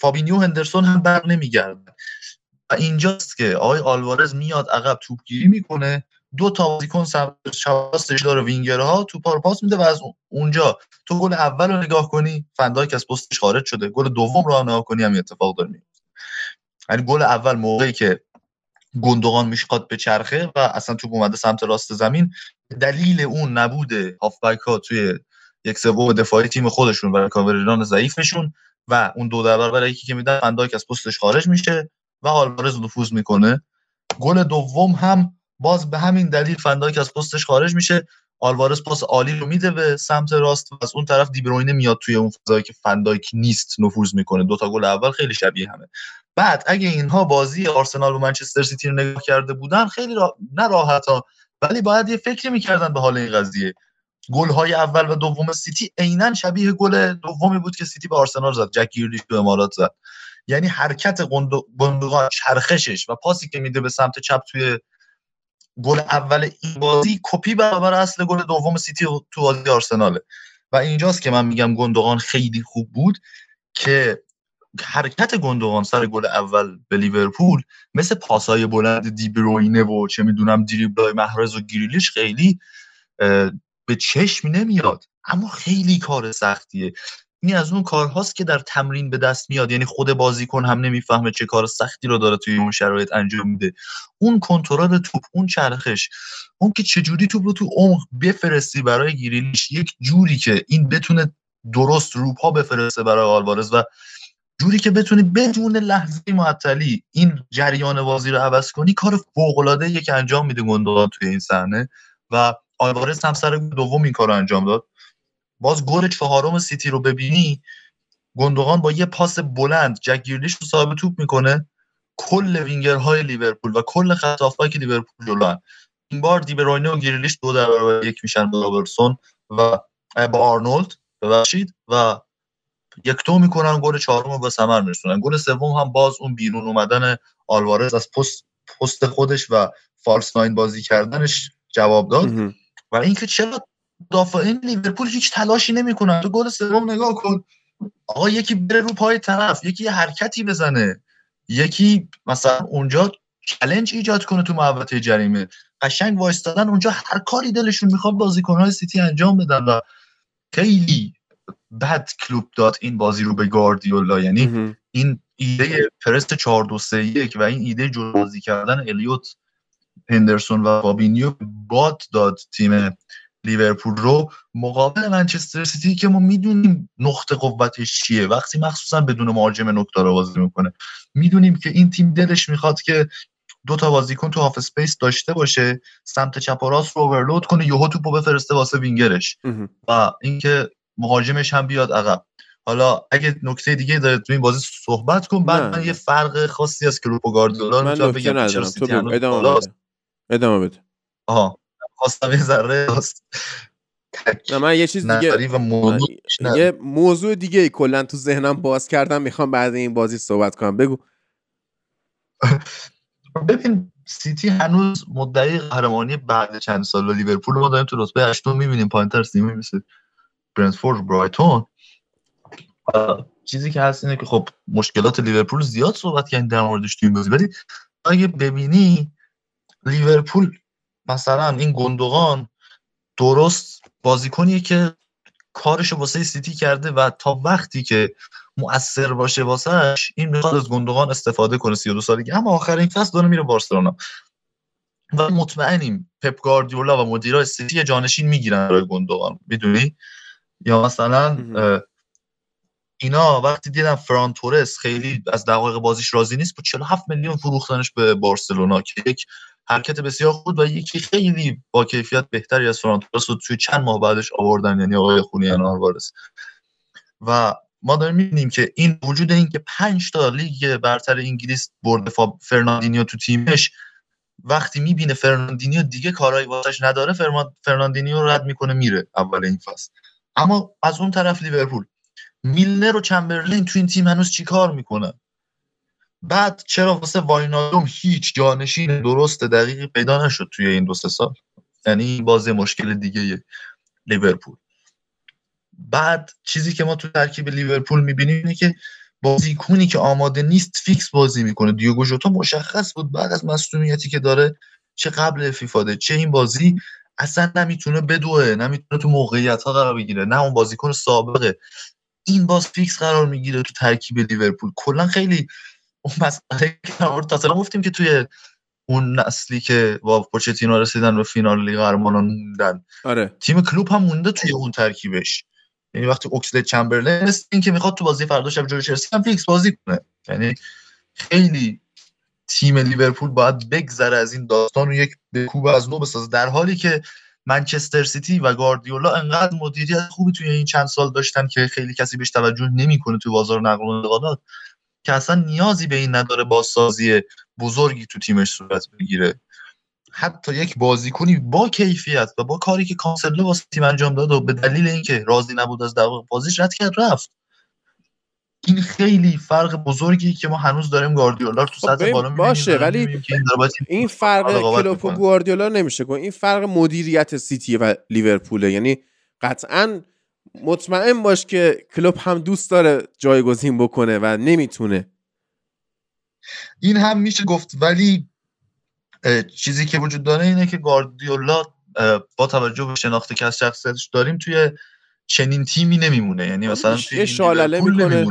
فابینیو هندرسون هم بر نمیگردن و اینجاست که آقای آلوارز میاد عقب توپگیری می‌کنه. دو تا بازیکن راستش داره وینگرها تو پار پاس میده و از اونجا تو گل اول رو نگاه کنی فندایک از پستش خارج شده. گل دوم رو نگاه کنی هم اتفاق داره میفته یعنی گل اول موقعی که گندوغان میشقاد به چرخه و اصلا توپ اومده سمت راست زمین دلیل اون نبود هافبک ها توی یک سوم دفاعی تیم خودشون و کاوریران ضعیفشون و اون دو در برابر یکی که میدن فندایک از پستش خارج میشه و آلوارز نفوذ می‌کنه. گل دوم هم باز به همین دلیل فندایک از پستش خارج میشه. آلوارز پاس عالی رو میده به سمت راست و از اون طرف دیبروینه میاد توی اون فضایی که فندایک نیست نفوذ می‌کنه. دو تا گل اول خیلی شبیه همه. بعد اگه اینها بازی آرسنال و منچستر سیتی رو نگاه کرده بودن خیلی را... نه راحت ها ولی باید یه فکری می‌کردن به حال این قضیه. گل های اول و دوم سیتی عینا شبیه گل دومی بود که سیتی به آرسنال زد. جک گریلیش تو امارات زد. یعنی حرکت گندوقان چرخشش و پاسی که میده به سمت چپ توی گل اول این بازی کپی برابر اصل گل دوم سیتی تو بازی آرسناله. و اینجاست که من میگم گندوقان خیلی خوب بود که حرکت گندوقان سر گل اول به لیورپول مثل پاسای بلند دیبروینه و چه می‌دونم دریبلای محرز و گریلیش خیلی به چشم نمیاد. اما خیلی کار سختیه. این از اون کارهاست که در تمرین به دست میاد. یعنی خود بازیکن هم نمی‌فهمه چه کار سختی رو داره توی اون شرایط انجام میده. اون کنترل توپ اون چرخش اون که چجوری توپ رو تو عمق بفرستی برای گیریلیش یک جوری که این بتونه درست رو پا بفرسته برای آلوارز و جوری که بتونی بدون لحظه معطلی این جریان بازی رو عوض کنی کار فوق العاده که انجام میده گندوقان توی این صحنه. و آلوارز هم سر دوم این کار رو انجام داد. باز گل چهارم سیتی رو ببینی گندوقان با یه پاس بلند جک رو صاحب توپ می‌کنه. کل وینگرهای لیورپول و کل خط که لیورپول جلو این بار دی‌بروینه و گیرلیش دو در برابر یک میشن با رابرتسون و با آرنولد. ببخشید. و یک تو می‌کنن گل چهارم رو به ثمر میرسونن. گل سوم هم باز اون بیرون اومدن آلوارز از پست پست خودش و false nine بازی کردنش جواب داد. و اینکه چرا مدافعین لیورپول هیچ تلاشی نمی‌کنن؟ تو گل سوم نگاه کن. آقا یکی بره رو پای طرف یکی حرکتی بزنه. یکی مثلا اونجا challenge ایجاد کنه تو محوطه جریمه. قشنگ وایستادن اونجا هر کاری دلشون می‌خواد بازیکنهای سیتی انجام بدن و خیلی بد کلوپ داد این بازی رو به گاردیولا یعنی این ایده پرس 4 2 3 1 و این ایده جلو بازی کردن الیوت هندرسون و فابینیو باد داد تیم لیورپول رو. مقابل منچستر سیتی که ما می‌دونیم نقطه قوتش چیه. وقتی مخصوصا بدون مهاجم نکته رو بازی می‌کنه. می‌دونیم که این تیم دلش می‌خواد که دو تا بازیکن تو half space داشته باشه سمت چپ و راست رو overload کنه یهو توپو بفرسته واسه وینگرش. و اینکه مهاجمش هم بیاد عقب. حالا اگه نکته دیگه داره تو این بازی صحبت کن بعد من یه فرق خاصی از کلوپ و گاردیولا من بگم. ادامه بده. ادامه بده. آها. خواستم یه ذره نه من یه چیز دیگه و موضوع یه موضوع دیگه کلا تو ذهنم باز کردم می‌خوام بعد این بازی صحبت کنم. بگو. ببین سیتی هنوز مدعی قهرمانی بعد چند سال و لیورپول ما داریم تو رتبه هشتم می‌بینیم. پایینتر تیمی مثل برنتفورد برایتون. چیزی که هست اینه که خب مشکلات لیورپول زیاد صحبت کردن در موردش تو این بازی. ولی اگه ببینی لیورپول مثلا این گندوغان درست بازیکنیه که کارشو واسه سیتی کرده و تا وقتی که مؤثر باشه واسهش این می‌خواد از گندگان استفاده کنه 32 سالگی. اما آخرین فصل داره میره بارسلونا. و مطمئنیم پپ گاردیولا و مدیرای سیتی جانشین می‌گیرن برای گندگان می‌دونی؟ یا مثلا اینا وقتی دیدن فران تورس خیلی از دقایق بازیش راضی نیست با 47 میلیون فروختنش به بارسلونا که یک حرکت بسیار خوب و یکی خیلی با کیفیت بهتری از فران تورس رو توی چند ماه بعدش آوردن یعنی آقای خونیان آلوارز و ما داریم می‌بینیم که این وجود این که پنج تا لیگ برتر انگلیس برده فرناندینیو تو تیمش وقتی می‌بینه فرناندینیو دیگه کارایی واسش نداره فرناندینیو رد می‌کنه میره اول این فصل اما از اون طرف لیورپول میلنر و چمبرلین تو این تیم هنوز چیکار می‌کنن؟ بعد چرا واسه واینالدوم هیچ جانشین درست دقیقی پیدا نشد توی این دو سه سال؟ یعنی این بازی مشکل دیگه لیورپول. بعد چیزی که ما تو ترکیب لیورپول می‌بینیم اینه که بازیکنی که آماده نیست فیکس بازی می‌کنه. دیوگو ژوتا مشخص بود بعد از مصونیتی که داره چه قبل فیفاده چه این بازی اصلا نمی‌تونه بدوه نمی‌تونه تو موقعیت ها قرار بگیره نه اون بازیکن سابقه. این باز فیکس قرار می‌گیره تو ترکیب لیورپول. کلا خیلی اون مسئله که گفتیم که توی اون نسلی که با پوچتینو رسیدن به فینال لیگ قهرمانان موندن. آره. تیم کلوپ هم مونده توی اون ترکیبش. یعنی وقتی اوکسلید چمبرلین این که می‌خواد تو بازی فردا شب جلوی چلسی هم فیکس بازی کنه. یعنی خیلی تیم لیورپول باید بگذره از این داستان و یک بکوب از نو بسازه. در حالی که منچستر سیتی و گاردیولا انقدر مدیریت خوبی توی این چند سال داشتن که خیلی کسی بهش توجه نمی‌کنه تو بازار نقل و انتقالات. که اصلا نیازی به این نداره بازسازی بزرگی تو تیمش صورت بگیره. حتی یک بازیکنی با کیفیت و با کاری که کانسلو واسه تیم انجام داد و به دلیل اینکه راضی نبود از دقایق بازیش رد کرد رفت. این خیلی فرق بزرگی که ما هنوز داریم گاردیولا تو خب سطح بالا باشه ولی این, این فرق کلوپ و گواردیولا نمیشه کن این فرق مدیریت سیتی و لیورپوله. یعنی قطعا مطمئن باش که کلوب هم دوست داره جایگزین بکنه و نمی‌تونه. این هم میشه گفت ولی چیزی که وجود داره اینه که گاردیولا با توجه به شناخته که از شخصیتش داریم توی چنین تیمی نمیمونه. یعنی مثلا توی شالله می‌کنه.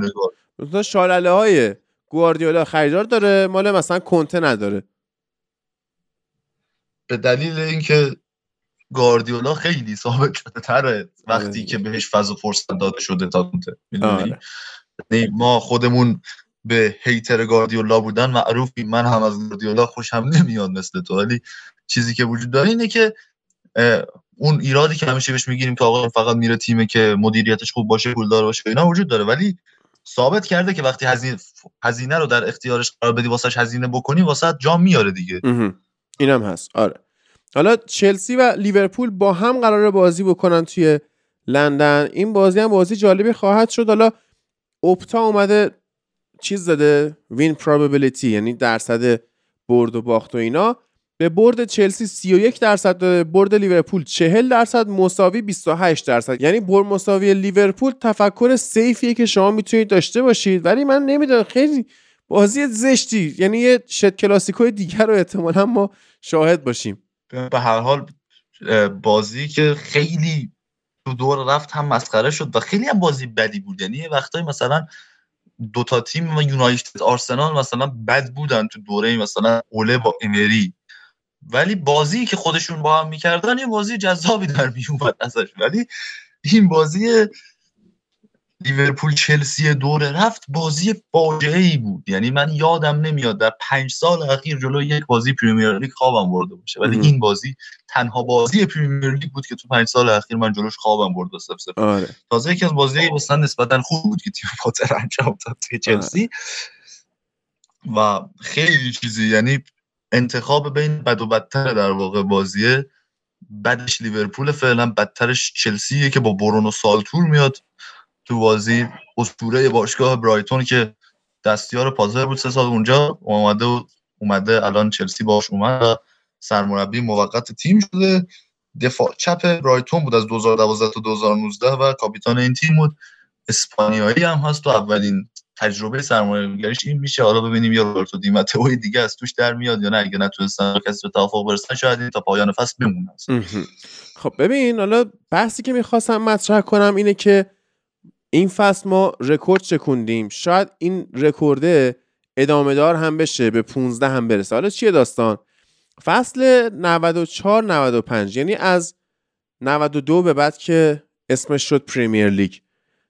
مثلا شالله های گواردیولا خریدار داره مال مثلا کنته نداره. به دلیل اینکه گاردیولا خیلی ثابت شده تره وقتی آره. که بهش فضا فرصت داده شده تا کنته آره. یعنی ما خودمون به هیتر گاردیولا بودن معروفی من هم از گاردیولا خوشم نمیاد مثل تو. ولی چیزی که وجود داره اینه که اون ایرادی که همیشه بهش می‌گیریم که آقا فقط میره تیمه که مدیریتش خوب باشه پولدار باشه اینا وجود داره. ولی ثابت کرده که وقتی هزینه هزینه رو در اختیارش قرار بدی واسش هزینه بکنی واسه جام میاره دیگه. اینم هست. آره. حالا چلسی و لیورپول با هم قرار بازی بکنن توی لندن. این بازی هم بازی جالبی خواهد شد. حالا اپتا اومده چیز داده وین probability یعنی درصد برد و باخت و اینا. به برد چلسی 31 درصد داده برد لیورپول 40 درصد مساوی 28 درصد. یعنی برد مساوی لیورپول تفکر سیفیه که شما می‌تونید داشته باشید. ولی من نمی‌دونم خیلی بازی زشتی. یعنی یه شت کلاسیکوی دیگر رو احتمالا ما شاهد باشیم. به هر حال بازی که خیلی تو دور رفت هم مسخره شد و خیلی هم بازی بدی بود. یعنی وقتایی مثلا دوتا تیم و یونایتد آرسنال مثلا بد بودن تو دوره مثلا اوله با امری. ولی بازی که خودشون با هم می‌کردن یه بازی جذابی در میومد ازش. ولی این بازی لیورپول چلسی دوره رفت بازی فاجعه ای بود. یعنی من یادم نمیاد در پنج سال اخیر جلو یک بازی پریمیر لیگ خوابم برده باشه. ولی این بازی تنها بازی پریمیر لیگ بود که تو پنج سال اخیر من جلوش خوابم برده سف آره. تازه یکی از بازی مثلا نسبتا خوب بود که تیم پاتر انجام داد توی چلسی. و خیلی چیزی یعنی انتخاب بین بد و بدتر در واقع بازیه. بدش لیورپول فعلا بدترش چلسیه که با برونو سالتور میاد. تو بازی اسطوره باشگاه برایتون که دستیار پازر بود سه سال اونجا اومده و اومده الان چلسی باش اومد سرمربی موقت تیم شده. دفاع چپ برایتون بود از 2012 تا 2019 و کاپیتان این تیم بود. اسپانیایی هم هست تو اولین تجربه سرمایه‌گریش این میشه. حالا ببینیم یا روبرتو دیماتئو دیگه از توش در میاد یا نه. اگه نتونستن کسی به توافق برسن شاید این تا پایان فصل بمونه خب ببین حالا بحثی که می‌خواستم مطرح کنم اینه که این فصل ما رکورد چکوندیم. شاید این رکورده ادامه دار هم بشه به 15 هم برسه. حالا چیه داستان؟ فصل 94 95 یعنی از 92 به بعد که اسمش شد پریمیر لیگ.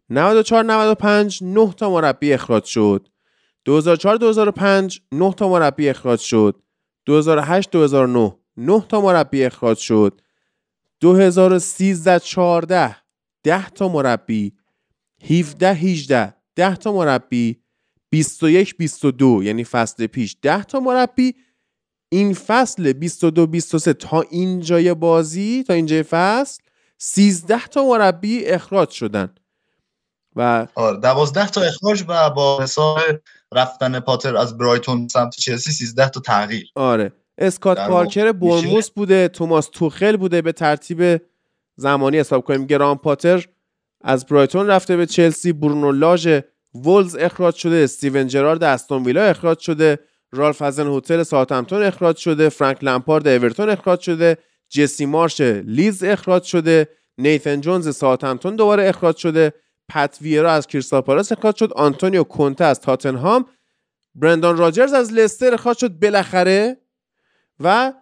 94 95 9 تا مربی اخراج شد. 2004 2005 9 تا مربی اخراج شد. 2008 2009 9 تا مربی اخراج شد. 2013 14 10 تا مربی. 17 18 10 تا مربی 21 22 یعنی فصل پیش 10 تا مربی. این فصل 22 23 تا اینجای بازی تا اینجای فصل 13 تا مربی اخراج شدن. و آره 12 تا اخراج و با حساب رفتن پاتر از برایتون سمت چلسی 13 تا تغییر. آره. اسکات پارکر بورنموث بوده توماس توخل بوده به ترتیب زمانی حساب کنیم گراهام پاتر. از برایتون رفته به چلسی برونو لاژ ولوز اخراج شده استیون جرارد استون ویلا اخراج شده رالف هازنهوتل ساوثهمپتون اخراج شده فرانک لمپارد اورتون اخراج شده جسی مارش لیدز اخراج شده نیتن جونز ساوثهمپتون دوباره اخراج شده پاتریک ویرا از کریستال پالاس اخراج شد آنتونیو کونته از تاتنهام برندان راجرز از لستر اخراج شد بالاخره و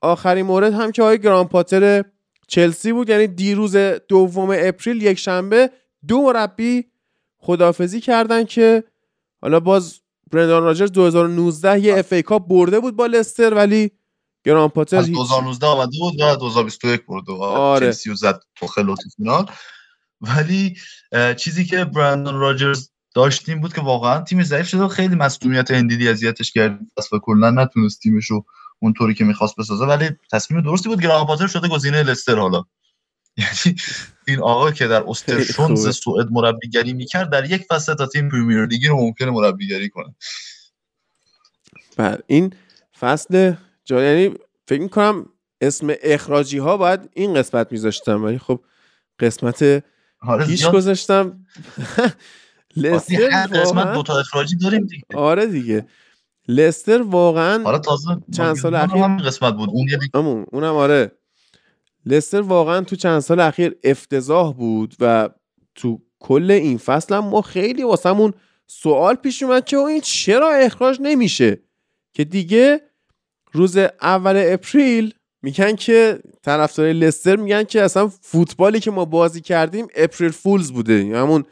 آخرین مورد هم که آقای گراهام پاتر چلسی بود یعنی دیروز دوم اپریل یک شنبه دو مربی خدافظی کردن که حالا باز برندان راجرز 2019 یه FA Cup برده بود با لستر ولی گراهام پاتر از 2019 آمده بود و 2021 برده آره. چلسی زد تو خود فینال ولی چیزی که برندان راجرز داشتیم بود که واقعا تیم ضعیف شده خیلی مسئولیت اندیدی اذیتش کرد. پس کلا نتونست تیمشو اونطوری که می‌خواست بسازه ولی تصمیم درستی بود گران پاتر شده گزینه لستر حالا. یعنی این آقا که در استرشونز سوئد مربیگری می‌کرد در یک فصل تا تیم پریمیر لیگ رو ممکنه مربیگری کنه. بله این فصل جا یعنی فکر می‌کنم اسم اخراجی ها باید این قسمت میذاشتم ولی خب قسمت آره پیش گذاشتم. لستر قسمت دوتا اخراجی داریم دیگه. آره دیگه. لستر واقعا آره تازه چند سال اخیر هم قسمت بود. اون یه اونم آره. لستر واقعا تو چند سال اخیر افتضاح بود و تو کل این فصل هم ما خیلی واسمون سوال پیش اومد که این چرا اخراج نمیشه؟ که دیگه روز اول اپریل میگن که طرفدار لستر میگن که اصلا فوتبالی که ما بازی کردیم April Fools بوده. همون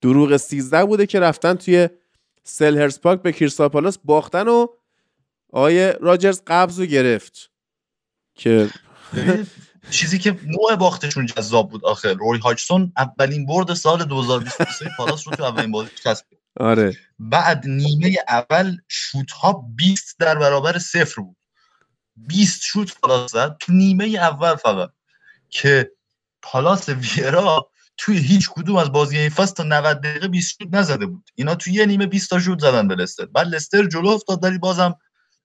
دروغ 13 بوده که رفتن توی سلهرست پارک به کریستال پالاس باختن و آقای راجرز قبض رو گرفت که چیزی که نوع باختشون جذاب بود آخر روی هاجسون اولین برد سال 2023 پالاس رو تو اولین بازی کسب آره. بعد نیمه اول شوت ها 20 در برابر صفر بود. 20 شوت پالاس زد. تو نیمه اول فقط که پالاس ویرا توی هیچ کدوم از بازی فصل تا 90 دقیقه 20 شوت نزده بود. اینا توی یه نیمه 20 تا شوت زدن به لستر. بعد لستر جلو افتاد ولی بازم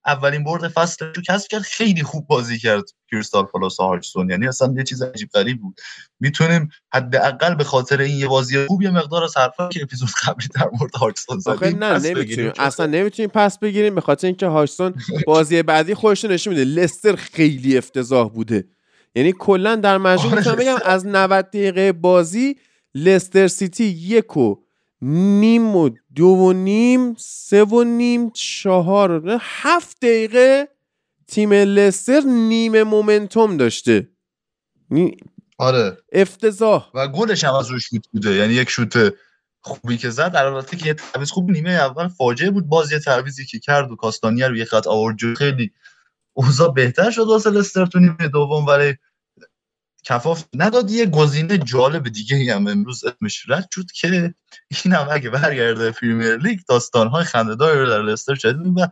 اولین برد فصل رو کسب کرد. خیلی خوب بازی کرد کریستال پالاس هاچسون یعنی اصلا یه چیز عجیب غریب بود. می‌تونیم حداقل به خاطر این یه بازی خوب یه مقدار از حرفا که اپیزود قبلی در مورد هاچسون زدیم نه نمی‌تونیم. اصلا نمی‌تونیم پس بگیریم. به خاطر اینکه هاچسون بازی بعدی خودش نشون میده. لستر خیلی افتضاح بوده. یعنی کلا در مجموع آره. می‌تونم بگم از 90 دقیقه بازی لستر سیتی یک و نیم و دو و نیم سه و نیم چهار هفت دقیقه تیم لستر نیم مومنتوم داشته. آره. افتضاح. و گلش هم از روش شوت بوده. یعنی یک شوت خوبی که زد. در البته که یه تعویض خوب نیمه اول فاجعه بود. بازی تعویضی که کرد و کاستانیه رو یه خط آورد. خیلی اوضاع بهتر شد واسه لستر تو نیمه دوم ولی کفاف. نداد یه گزینه جالب دیگه هم امروز اسمش رد شد که این هم اگه برگرده پریمیر لیگ داستانهای خنده‌دار رو در لستر شد و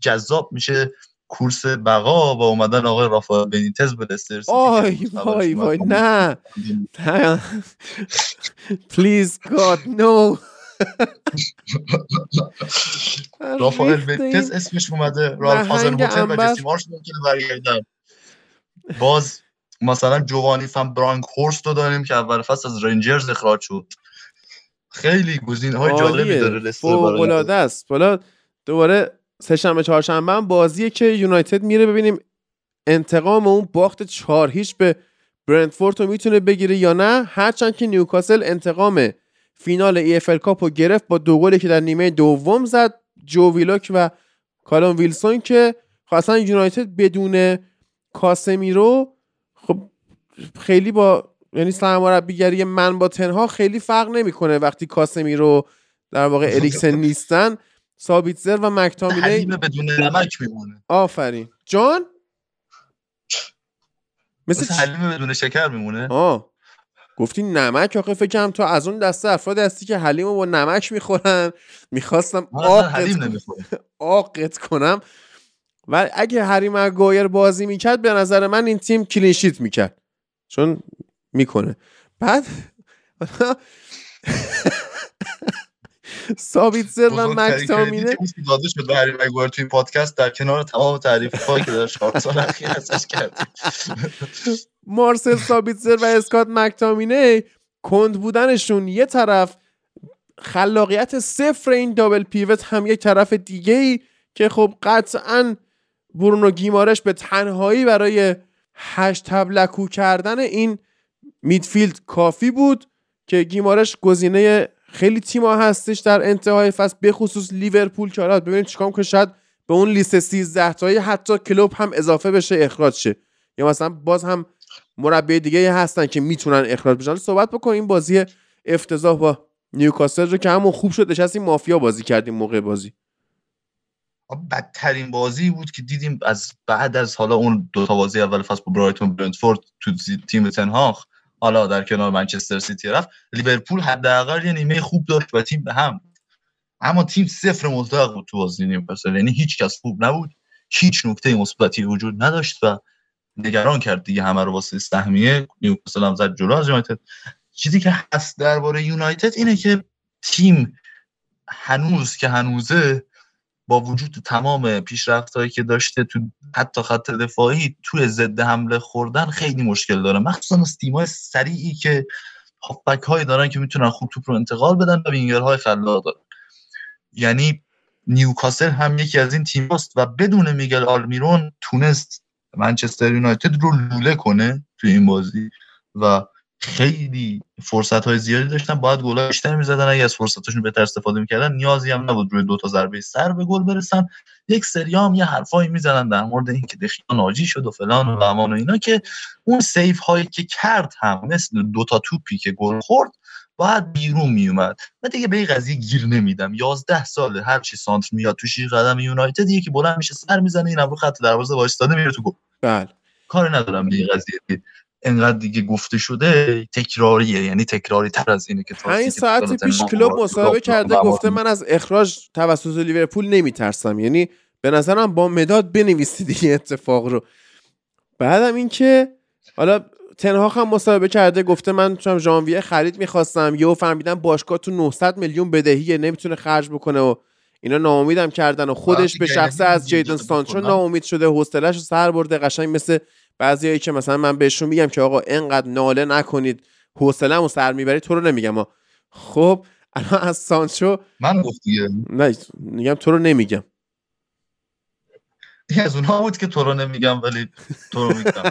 جذاب میشه کورس بقا با اومدن آقای رافائل بنیتز به لستر آی وای وای نه. please God no رافائل بنیتز اسمش اومده. رالف هازنهوتل و جسی مارش ممکنه برگردن. باز مثلا جوانی فن برانک هورست رو داریم که اول فصل از رنجرز اخراج شد. خیلی گزینه های جالبی داره لستر العاده است. حالا دوباره سه شنبه چهارشنبه هم بازیه که یونایتد میره ببینیم انتقام اون باخت چهار هیچ به برنتفورد رو می‌تونه بگیره یا نه. هرچند که نیوکاسل انتقام فینال EFL Cup رو گرفت با دو گلی که در نیمه دوم زد. جو ویلوک و کالوم ویلسون که خواستن خب یونایتد بدون کاسمیرو خب خیلی با یعنی سرمربیگری من با تن هاخ خیلی فرق نمی‌کنه وقتی کاسمیرو در واقع اریکسن نیستن. سابیتزر و مکتامینه بدون نمک میمونه. آفرین. جان؟ مثل حلیم بدون شکر میمونه. آه. گفتی نمک آخه فکرم تو از اون دسته افراد هستی که حلیم با نمک می‌خورن. می‌خواستم آقت کنم. و اگه هری مگایر بازی می‌کرد به نظر من این تیم کلینشیت می‌کرد. چون می‌کنه. بعد سر و مکتامینه داده شد به هری مگوایر توی پادکست در کنار تمام تعریف هایی که در چهار سال اخیر ازش کردیم. مارسل و اسکات مکتامینه کند بودنشون یه طرف خلاقیت صفر این دابل پیوت هم یک طرف دیگه ای که خب قطعا برونو گیمارش به تنهایی برای هشت تبلکو کردن این میدفیلد کافی بود که گیمارش گزینه خیلی تیما هستش در انتهای فصل به خصوص لیورپول. که حالا ببینید چیکار که شاید به اون لیست 13 تایی حتی کلوب هم اضافه بشه اخراج شه. یا مثلا باز هم مربی دیگه هستن که می‌تونن اخراج بشن. صحبت بکنیم. بازی افتضاح با نیوکاسل رو که همون خوب شد. نشستیم مافیا بازی کردیم موقع بازی. بدترین بازی بود که دیدیم از بعد از حالا اون دو تا بازی اول فصل با برایتون برنتفورد تو تیم تنهاخ. حالا در کنار منچستر سیتی رفت. لیورپول حداقل یه نیمه خوب داشت و تیم به هم اما تیم صفر مطلق بود تو بازی نیوکاسل. یعنی هیچ کس خوب نبود. هیچ نکته مثبتی وجود نداشت و نگران کرد دیگه همه رو واسه سهمیه. نیوکاسل هم زد جلو از یونایتد. چیزی که هست درباره یونایتد اینه که تیم هنوز که هنوزه با وجود تمام پیشرفتهایی که داشته تو حتی خط دفاعی توی ضد حمله خوردن خیلی مشکل داره. مخصوصا از تیم‌های سریعی که هافبک هایی دارن که می‌تونن خوب توپ رو انتقال بدن و وینگرهای خلاق دارن. یعنی نیوکاسل هم یکی از این تیم است و بدون میگل آلمیرون تونست منچستر یونایتد رو لوله کنه توی این بازی و خیلی فرصت های زیادی داشتن. باید گل بیشتر می‌زدن. اگه از فرصتاشون بهتر استفاده می‌کردن نیازی هم نبود روی دو تا ضربه سر به گل برسن. یک سری هم یه حرفایی می‌زنن در مورد اینکه دخیا ناجی شد و فلان و امان و اینا که اون سیف هایی که کرد هم مثل دو تا توپی که گل خورد باید بیرون میومد من دیگه به این قضیه گیر نمیدم. 11 ساله هر چی سانتر میاد تو شیر قدم یونایتد یکی بلند میشه سر می‌زنه اینم رو خط دروازه وایستاده میره تو گل. بله. کاری ندارم به این قضیه. انقدر دیگه گفته شده تکراریه. یعنی تکراری تر از اینه که این ساعت پیش کلوب مصاحبه کرده گفته من از اخراج توسط لیورپول نمیترسم. یعنی به نظرم با مداد بنویسید این اتفاق رو. بعدم اینکه حالا تنها هم مصاحبه کرده گفته من چون ژانویه خرید می‌خواستم یهو فهمیدم باشگاه تو 900 میلیون بدهیه نمی‌تونه خرج بکنه و اینا ناامیدم کردن و خودش به شخصه از جیدن سانچو ناامید شده حوصله‌اش سر برده قشنگ مثل بعضیایی که مثلا من بهشون میگم که آقا انقدر ناله نکنید حوصله‌مو سر می‌برید تو رو نمیگم. خب الان از سانچو من گفت نه میگم تو رو نمیگم. این از اونها بود که تو رو نمیگم ولی تو رو میگم.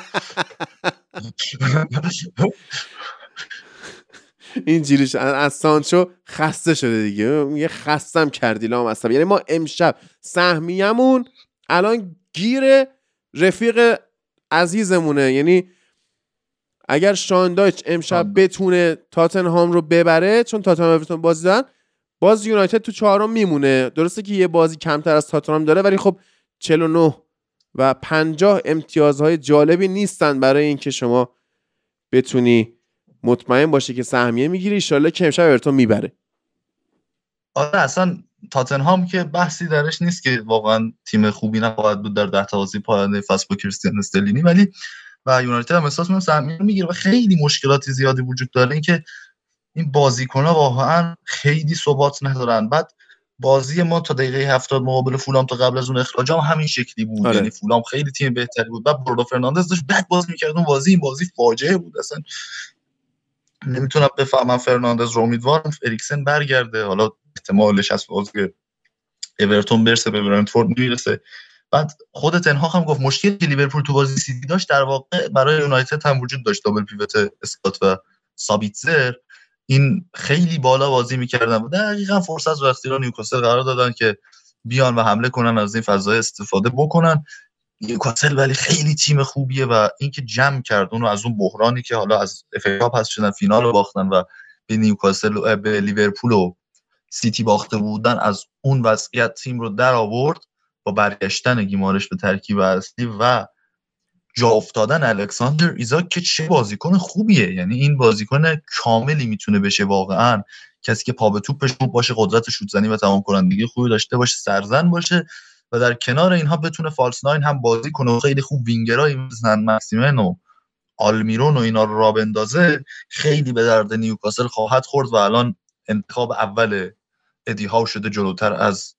اینجوریش از سانچو خسته شده دیگه. میگه خستم کردی لام یعنی ما امشب سهمیمون الان گیر رفیق عزیزمونه. یعنی اگر شاندایچ امشب بتونه تاتنهام رو ببره چون تاتنهام اورتون بازی دارن باز یونایتد تو چهارم میمونه. درسته که یه بازی کمتر از تاتنهام داره ولی خب 49 و 50 امتیازهای جالبی نیستن برای اینکه شما بتونی مطمئن باشی که سهمیه می‌گیری. ان که امشب اورتون می‌بره. آره اصلا تاتنهام که بحثی درش نیست که واقعا تیم خوبی نخواهد بود در ده تا بازی پایان فصل با کریستیان استلینی ولی و یونایتد هم احساس می‌کنم سهمیه می‌گیره و خیلی مشکلات زیادی وجود داره. اینکه این بازیکن‌ها واقعا خیلی ثبات ندارن. بعد بازی ما تا دقیقه 70 مقابل فولام تا قبل از اون اخراج هم همین شکلی بود. آره. یعنی فولام خیلی تیم بهتری بود. بعد برودو فرناندز داشت بد بازی می‌کرد. اون بازی این بازی فاجعه بود. اصلا نمی‌تونم بفهمم فرناندز رو امیدوارم اریکسن برگرده. حالا احتمالش از بازی اورتون برسه به برنتفورد می‌رسه. بعد خود تن هاخ هم گفت مشکلی که لیورپول تو بازی سیتی داشت در واقع برای یونایتد هم وجود داشت. double pivot اسکات و سابیتزر. این خیلی بالا بازی می‌کردن. و دقیقا فرصت و اختیار نیوکاسل قرار دادن که بیان و حمله کنن از این فضای استفاده بکنن. نیوکاسل ولی خیلی تیم خوبیه و اینکه جمع کرد اونو از اون بحرانی که حالا از اف پس شدن فینال رو باختن و به نیوکاسل به لیورپول و سیتی باخته بودن از اون وضعیت تیم رو در آورد با برگشتن گیمارش به ترکیب اصلی و جا افتادن الکساندر ایزاک که چه بازیکن خوبیه. یعنی این بازیکن کاملی می‌تونه بشه واقعا. کسی که پا به توپش باشه قدرت شوتزنی و تمام کنندگی خوبی داشته باشه سرزن باشه و در کنار اینها بتونه false nine هم بازی کنه و خیلی خوب وینگرایی مثل مکسیمن و آلمیرون و اینا رو را بندازه خیلی به درد نیوکاسل خواهد خورد و الان انتخاب اول ادی هاو شده جلوتر از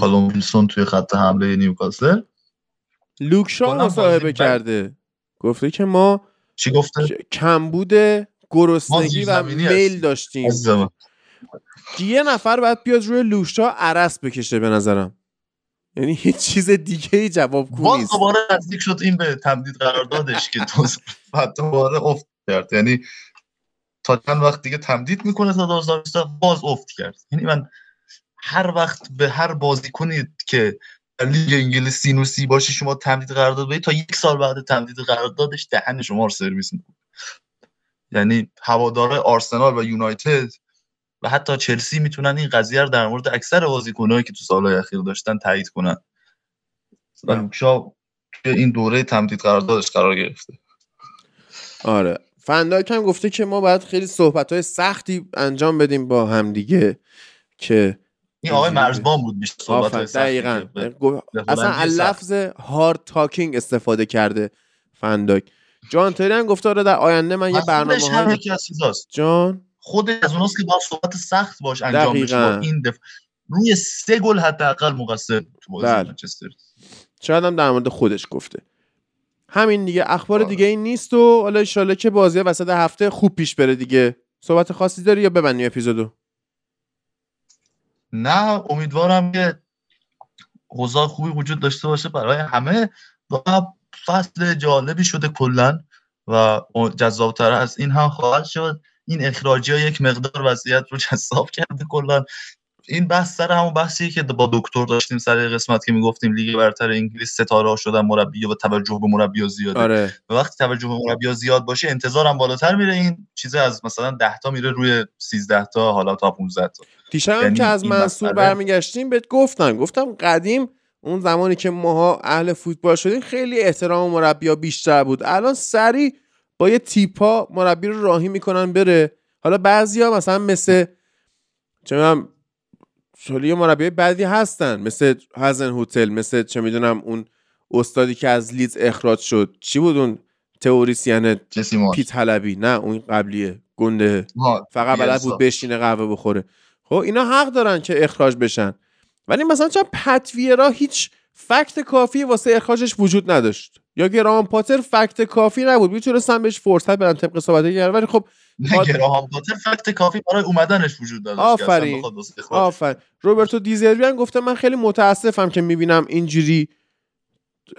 کالوم ویلسون توی خط حمله نیوکاسل. لوک شا مصاحبه کرده. گفته که ما چی گفته؟ کمبود گرسنگی و میل داشتیم. یه نفر باید بیاد روی لوک شا عرس بکشه به نظرم. یعنی هیچ چیز دیگه ای جوابگو نیست. دوباره نزدیک شد این به تمدید قرار دادش که تو دوباره افت کرد. یعنی تا چند وقت دیگه تمدید می‌کنه تا 2020 باز افت کرد. یعنی من هر وقت به هر بازی کنید که لیگ انگلیس سینوسی باشه شما تمدید قرارداد بدید تا یک سال بعد تمدید قراردادش دهن شما رو سرویس می‌کنه. یعنی هوادار آرسنال و یونایتد و حتی چلسی می‌تونن این قضیه رو در مورد اکثر بازیکنایی که تو سالهای اخیر داشتن تایید کنن. و لوکشا توی این دوره تمدید قراردادش قرار گرفته. آره. فنداک هم گفته که ما باید خیلی صحبت های سختی انجام بدیم با همدیگه که این آقای مرزبان بود بیشتر صحبت دقیقا. اصلا لفظ هارد تاکینگ استفاده کرده فنداک جان تری هم گفته آره در آینده من یه برنامه های جان؟ خود از اوناست که با صحبت سخت باش انجام بشه. این دف... روی سه گل حداقل مقصر تو بازی بله. منچستر. شاید هم در مورد خودش گفته. همین دیگه. اخبار آه. دیگه این نیست و حالا ان که بازی وسط هفته خوب پیش بره دیگه. صحبت خاصی داری یا ببندیم اپیزودو؟ نه امیدوارم که اوضاع خوبی وجود داشته باشه برای همه. و فصل جالبی شده کلا و جذابتر از این هم خواهد شد. این اخراجی ها یک مقدار وضعیت رو جذاب کرده کلا. این بحث سر همون بحثی که با دکتر داشتیم سر قسمت که می‌گفتیم لیگ برتر انگلیس ستاره ها شدن مربی و توجه به مربی زیاده. آره. و وقتی توجه به مربی زیاد باشه انتظارم بالاتر میره. این چیز از مثلا 10 تا میره روی 13 تا حالا تا 15 تا. دیشب یعنی که از منصور برمیگشتیم بهت گفتم. گفتم قدیم اون زمانی که ماها اهل فوتبال شدیم خیلی احترام مربی بیشتر بود. الان سری با یه تیپا مربی رو راهی می‌کنن بره. حالا بعضیا مثلا مثل چه شلی مربی بعدی هستن. مثل هازن هوتل مثل چه می‌دونم اون استادی که از لیدز اخراج شد. چی بود اون تئوریسین؟ پیت حلبی. نه اون قبلیه. گنده. فقط بلد بود بشینه قهوه بخوره. خب اینا حق دارن که اخراج بشن. ولی مثلا چون پت ویرا هیچ fact کافی واسه اخراجش وجود نداشت. یا گراهام پاتر fact کافی نبود. می‌تونستن بهش فرصت بدن طبق صحبت ولی خب گراهام پاتر fact کافی برای اومدنش وجود داشت. آفرین. آفرین. روبرتو دیزربی گفته من خیلی متاسفم که می‌بینم اینجوری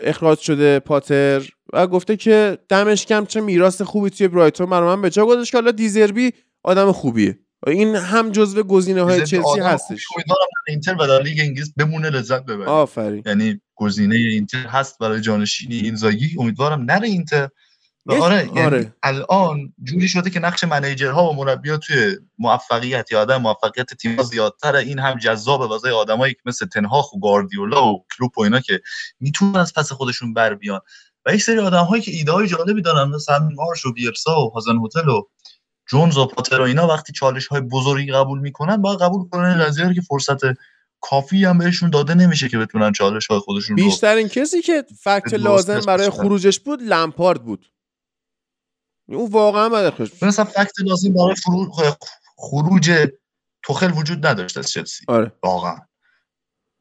اخراج شده پاتر. و گفته که دمش گرم چه میراث خوبی توی برایتون. برای من به جا گذاشت که حالا دیزربی آدم خوبیه. این هم جزو گزینه های چلسی هستش. امیدوارم اینتر و در لیگ انگلیس بمونه لذت ببره. آفرین. یعنی گزینه اینتر هست برای جانشینی اینزاگی. امیدوارم نره اینتر. آره, یعنی آره. الان جوری شده که نقش منیجرها و مربیات توی موفقیت یا آدم موفقیت تیم زیادتره. این هم جذاب واسه آدمایی مثل تنهاخ و گاردیولا و کلوپ و اینا که می‌تونن از پس خودشون بر بیان. و یک سری آدم هایی که ایده های جالبی دارن مثل مارش و بیرسا و هازن هتل و جونز و پاتر و اینا وقتی چالش های بزرگی قبول می‌کنن باید قبول کنن قضیه که فرصت کافی هم بهشون داده نمیشه که بتونن چالش های خودشون بیشترین کسی که فکت لازم برای خروجش بود لمپارد بود. او واقعا بعد خوش مثلا فکت لازم برای خروج توخل وجود نداشت از چلسی. آره. واقعا.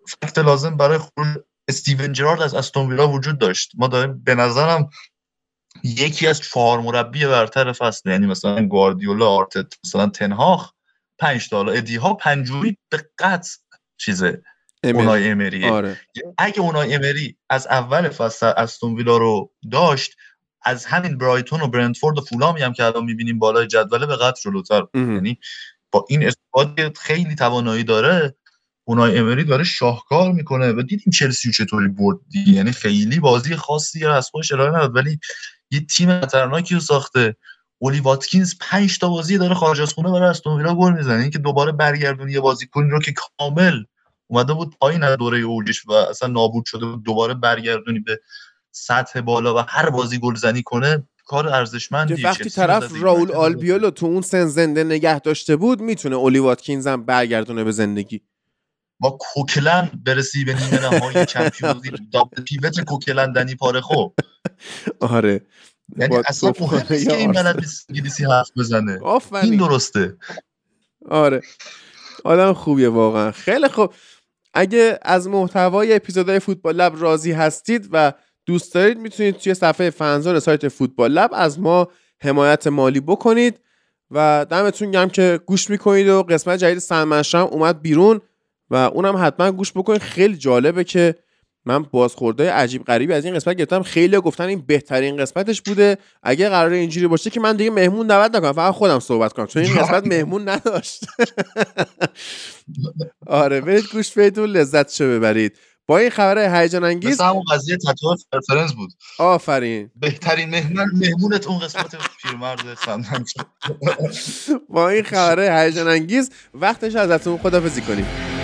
فکت لازم برای خروج استیون جرارد از استون ویلا وجود داشت. ما داریم به نظرم یکی از چهار مربی برتر فصل یعنی مثلا گواردیولا آرتت مثلا تنهاخ پنج تا. حالا ادی ها پنجوری به قطع چیزه اونای امریه آره. اگه اونای امری از اول فصل استون ویلا رو داشت از همین برایتون و برنتفورد و فولامی هم که الان می‌بینیم بالای جدوله به قطع جلوتر. یعنی با این اسکواد خیلی توانایی داره اونای امری داره شاهکار می‌کنه. و دیدیم چلسی چطوری برد یعنی خیلی بازی خاصی از خودش ارائه نداد ولی یه تیم خطرناکی رو ساخته. اولی واتکینز 5 تا بازی داره خارج از خونه برای استون ویلا گل می‌زنه. اینکه دوباره برگردونی یه بازیکن رو که کامل اومده بود پایین از دوره اوجش و اصلا نابود شده بود دوباره برگردونی به سطح بالا و هر بازی گلزنی کنه کار ارزشمندی وقتی طرف راول آلبیولو تو اون سن زنده نگه داشته بود می‌تونه اولی واتکینز هم برگردونه به زندگی. با کوکلن برسی به نیمه نهایی چمپیونز لیگ. پیوت کوکلن دنی پاره خو آره. یعنی اصلا مهم نیست که این بلد انگلیسی حرف بزنه. این درسته. آره. آدم خوبیه واقعا. خیلی خوب. اگه از محتوای اپیزودهای فوتبال لب راضی هستید و دوست دارید می‌تونید توی صفحه فنزان سایت فوتبال لب از ما حمایت مالی بکنید و دمتون گم که گوش می‌کنید و قسمت جدید سلمنشم اومد بیرون و اونم حتما گوش بکنید. خیلی جالبه که من بازخورده عجیب غریبی از این قسمت گرفتم. خیلی گفتن این بهترین قسمتش بوده. اگه قرار اینجوری باشه که من دیگه مهمون دعوت نکنم فقط خودم صحبت کنم چون این قسمت مهمون نداشت. آره برید گوش بدید لذت شو ببرید. با این خبر هیجان انگیز مثل همون قضیه تتو فرنس بود. آفرین. بهترین مهمون مهمونت اون قسمت پیرمرد با این خبر هیجان انگیز وقتش ازتون خدافظی کنیم.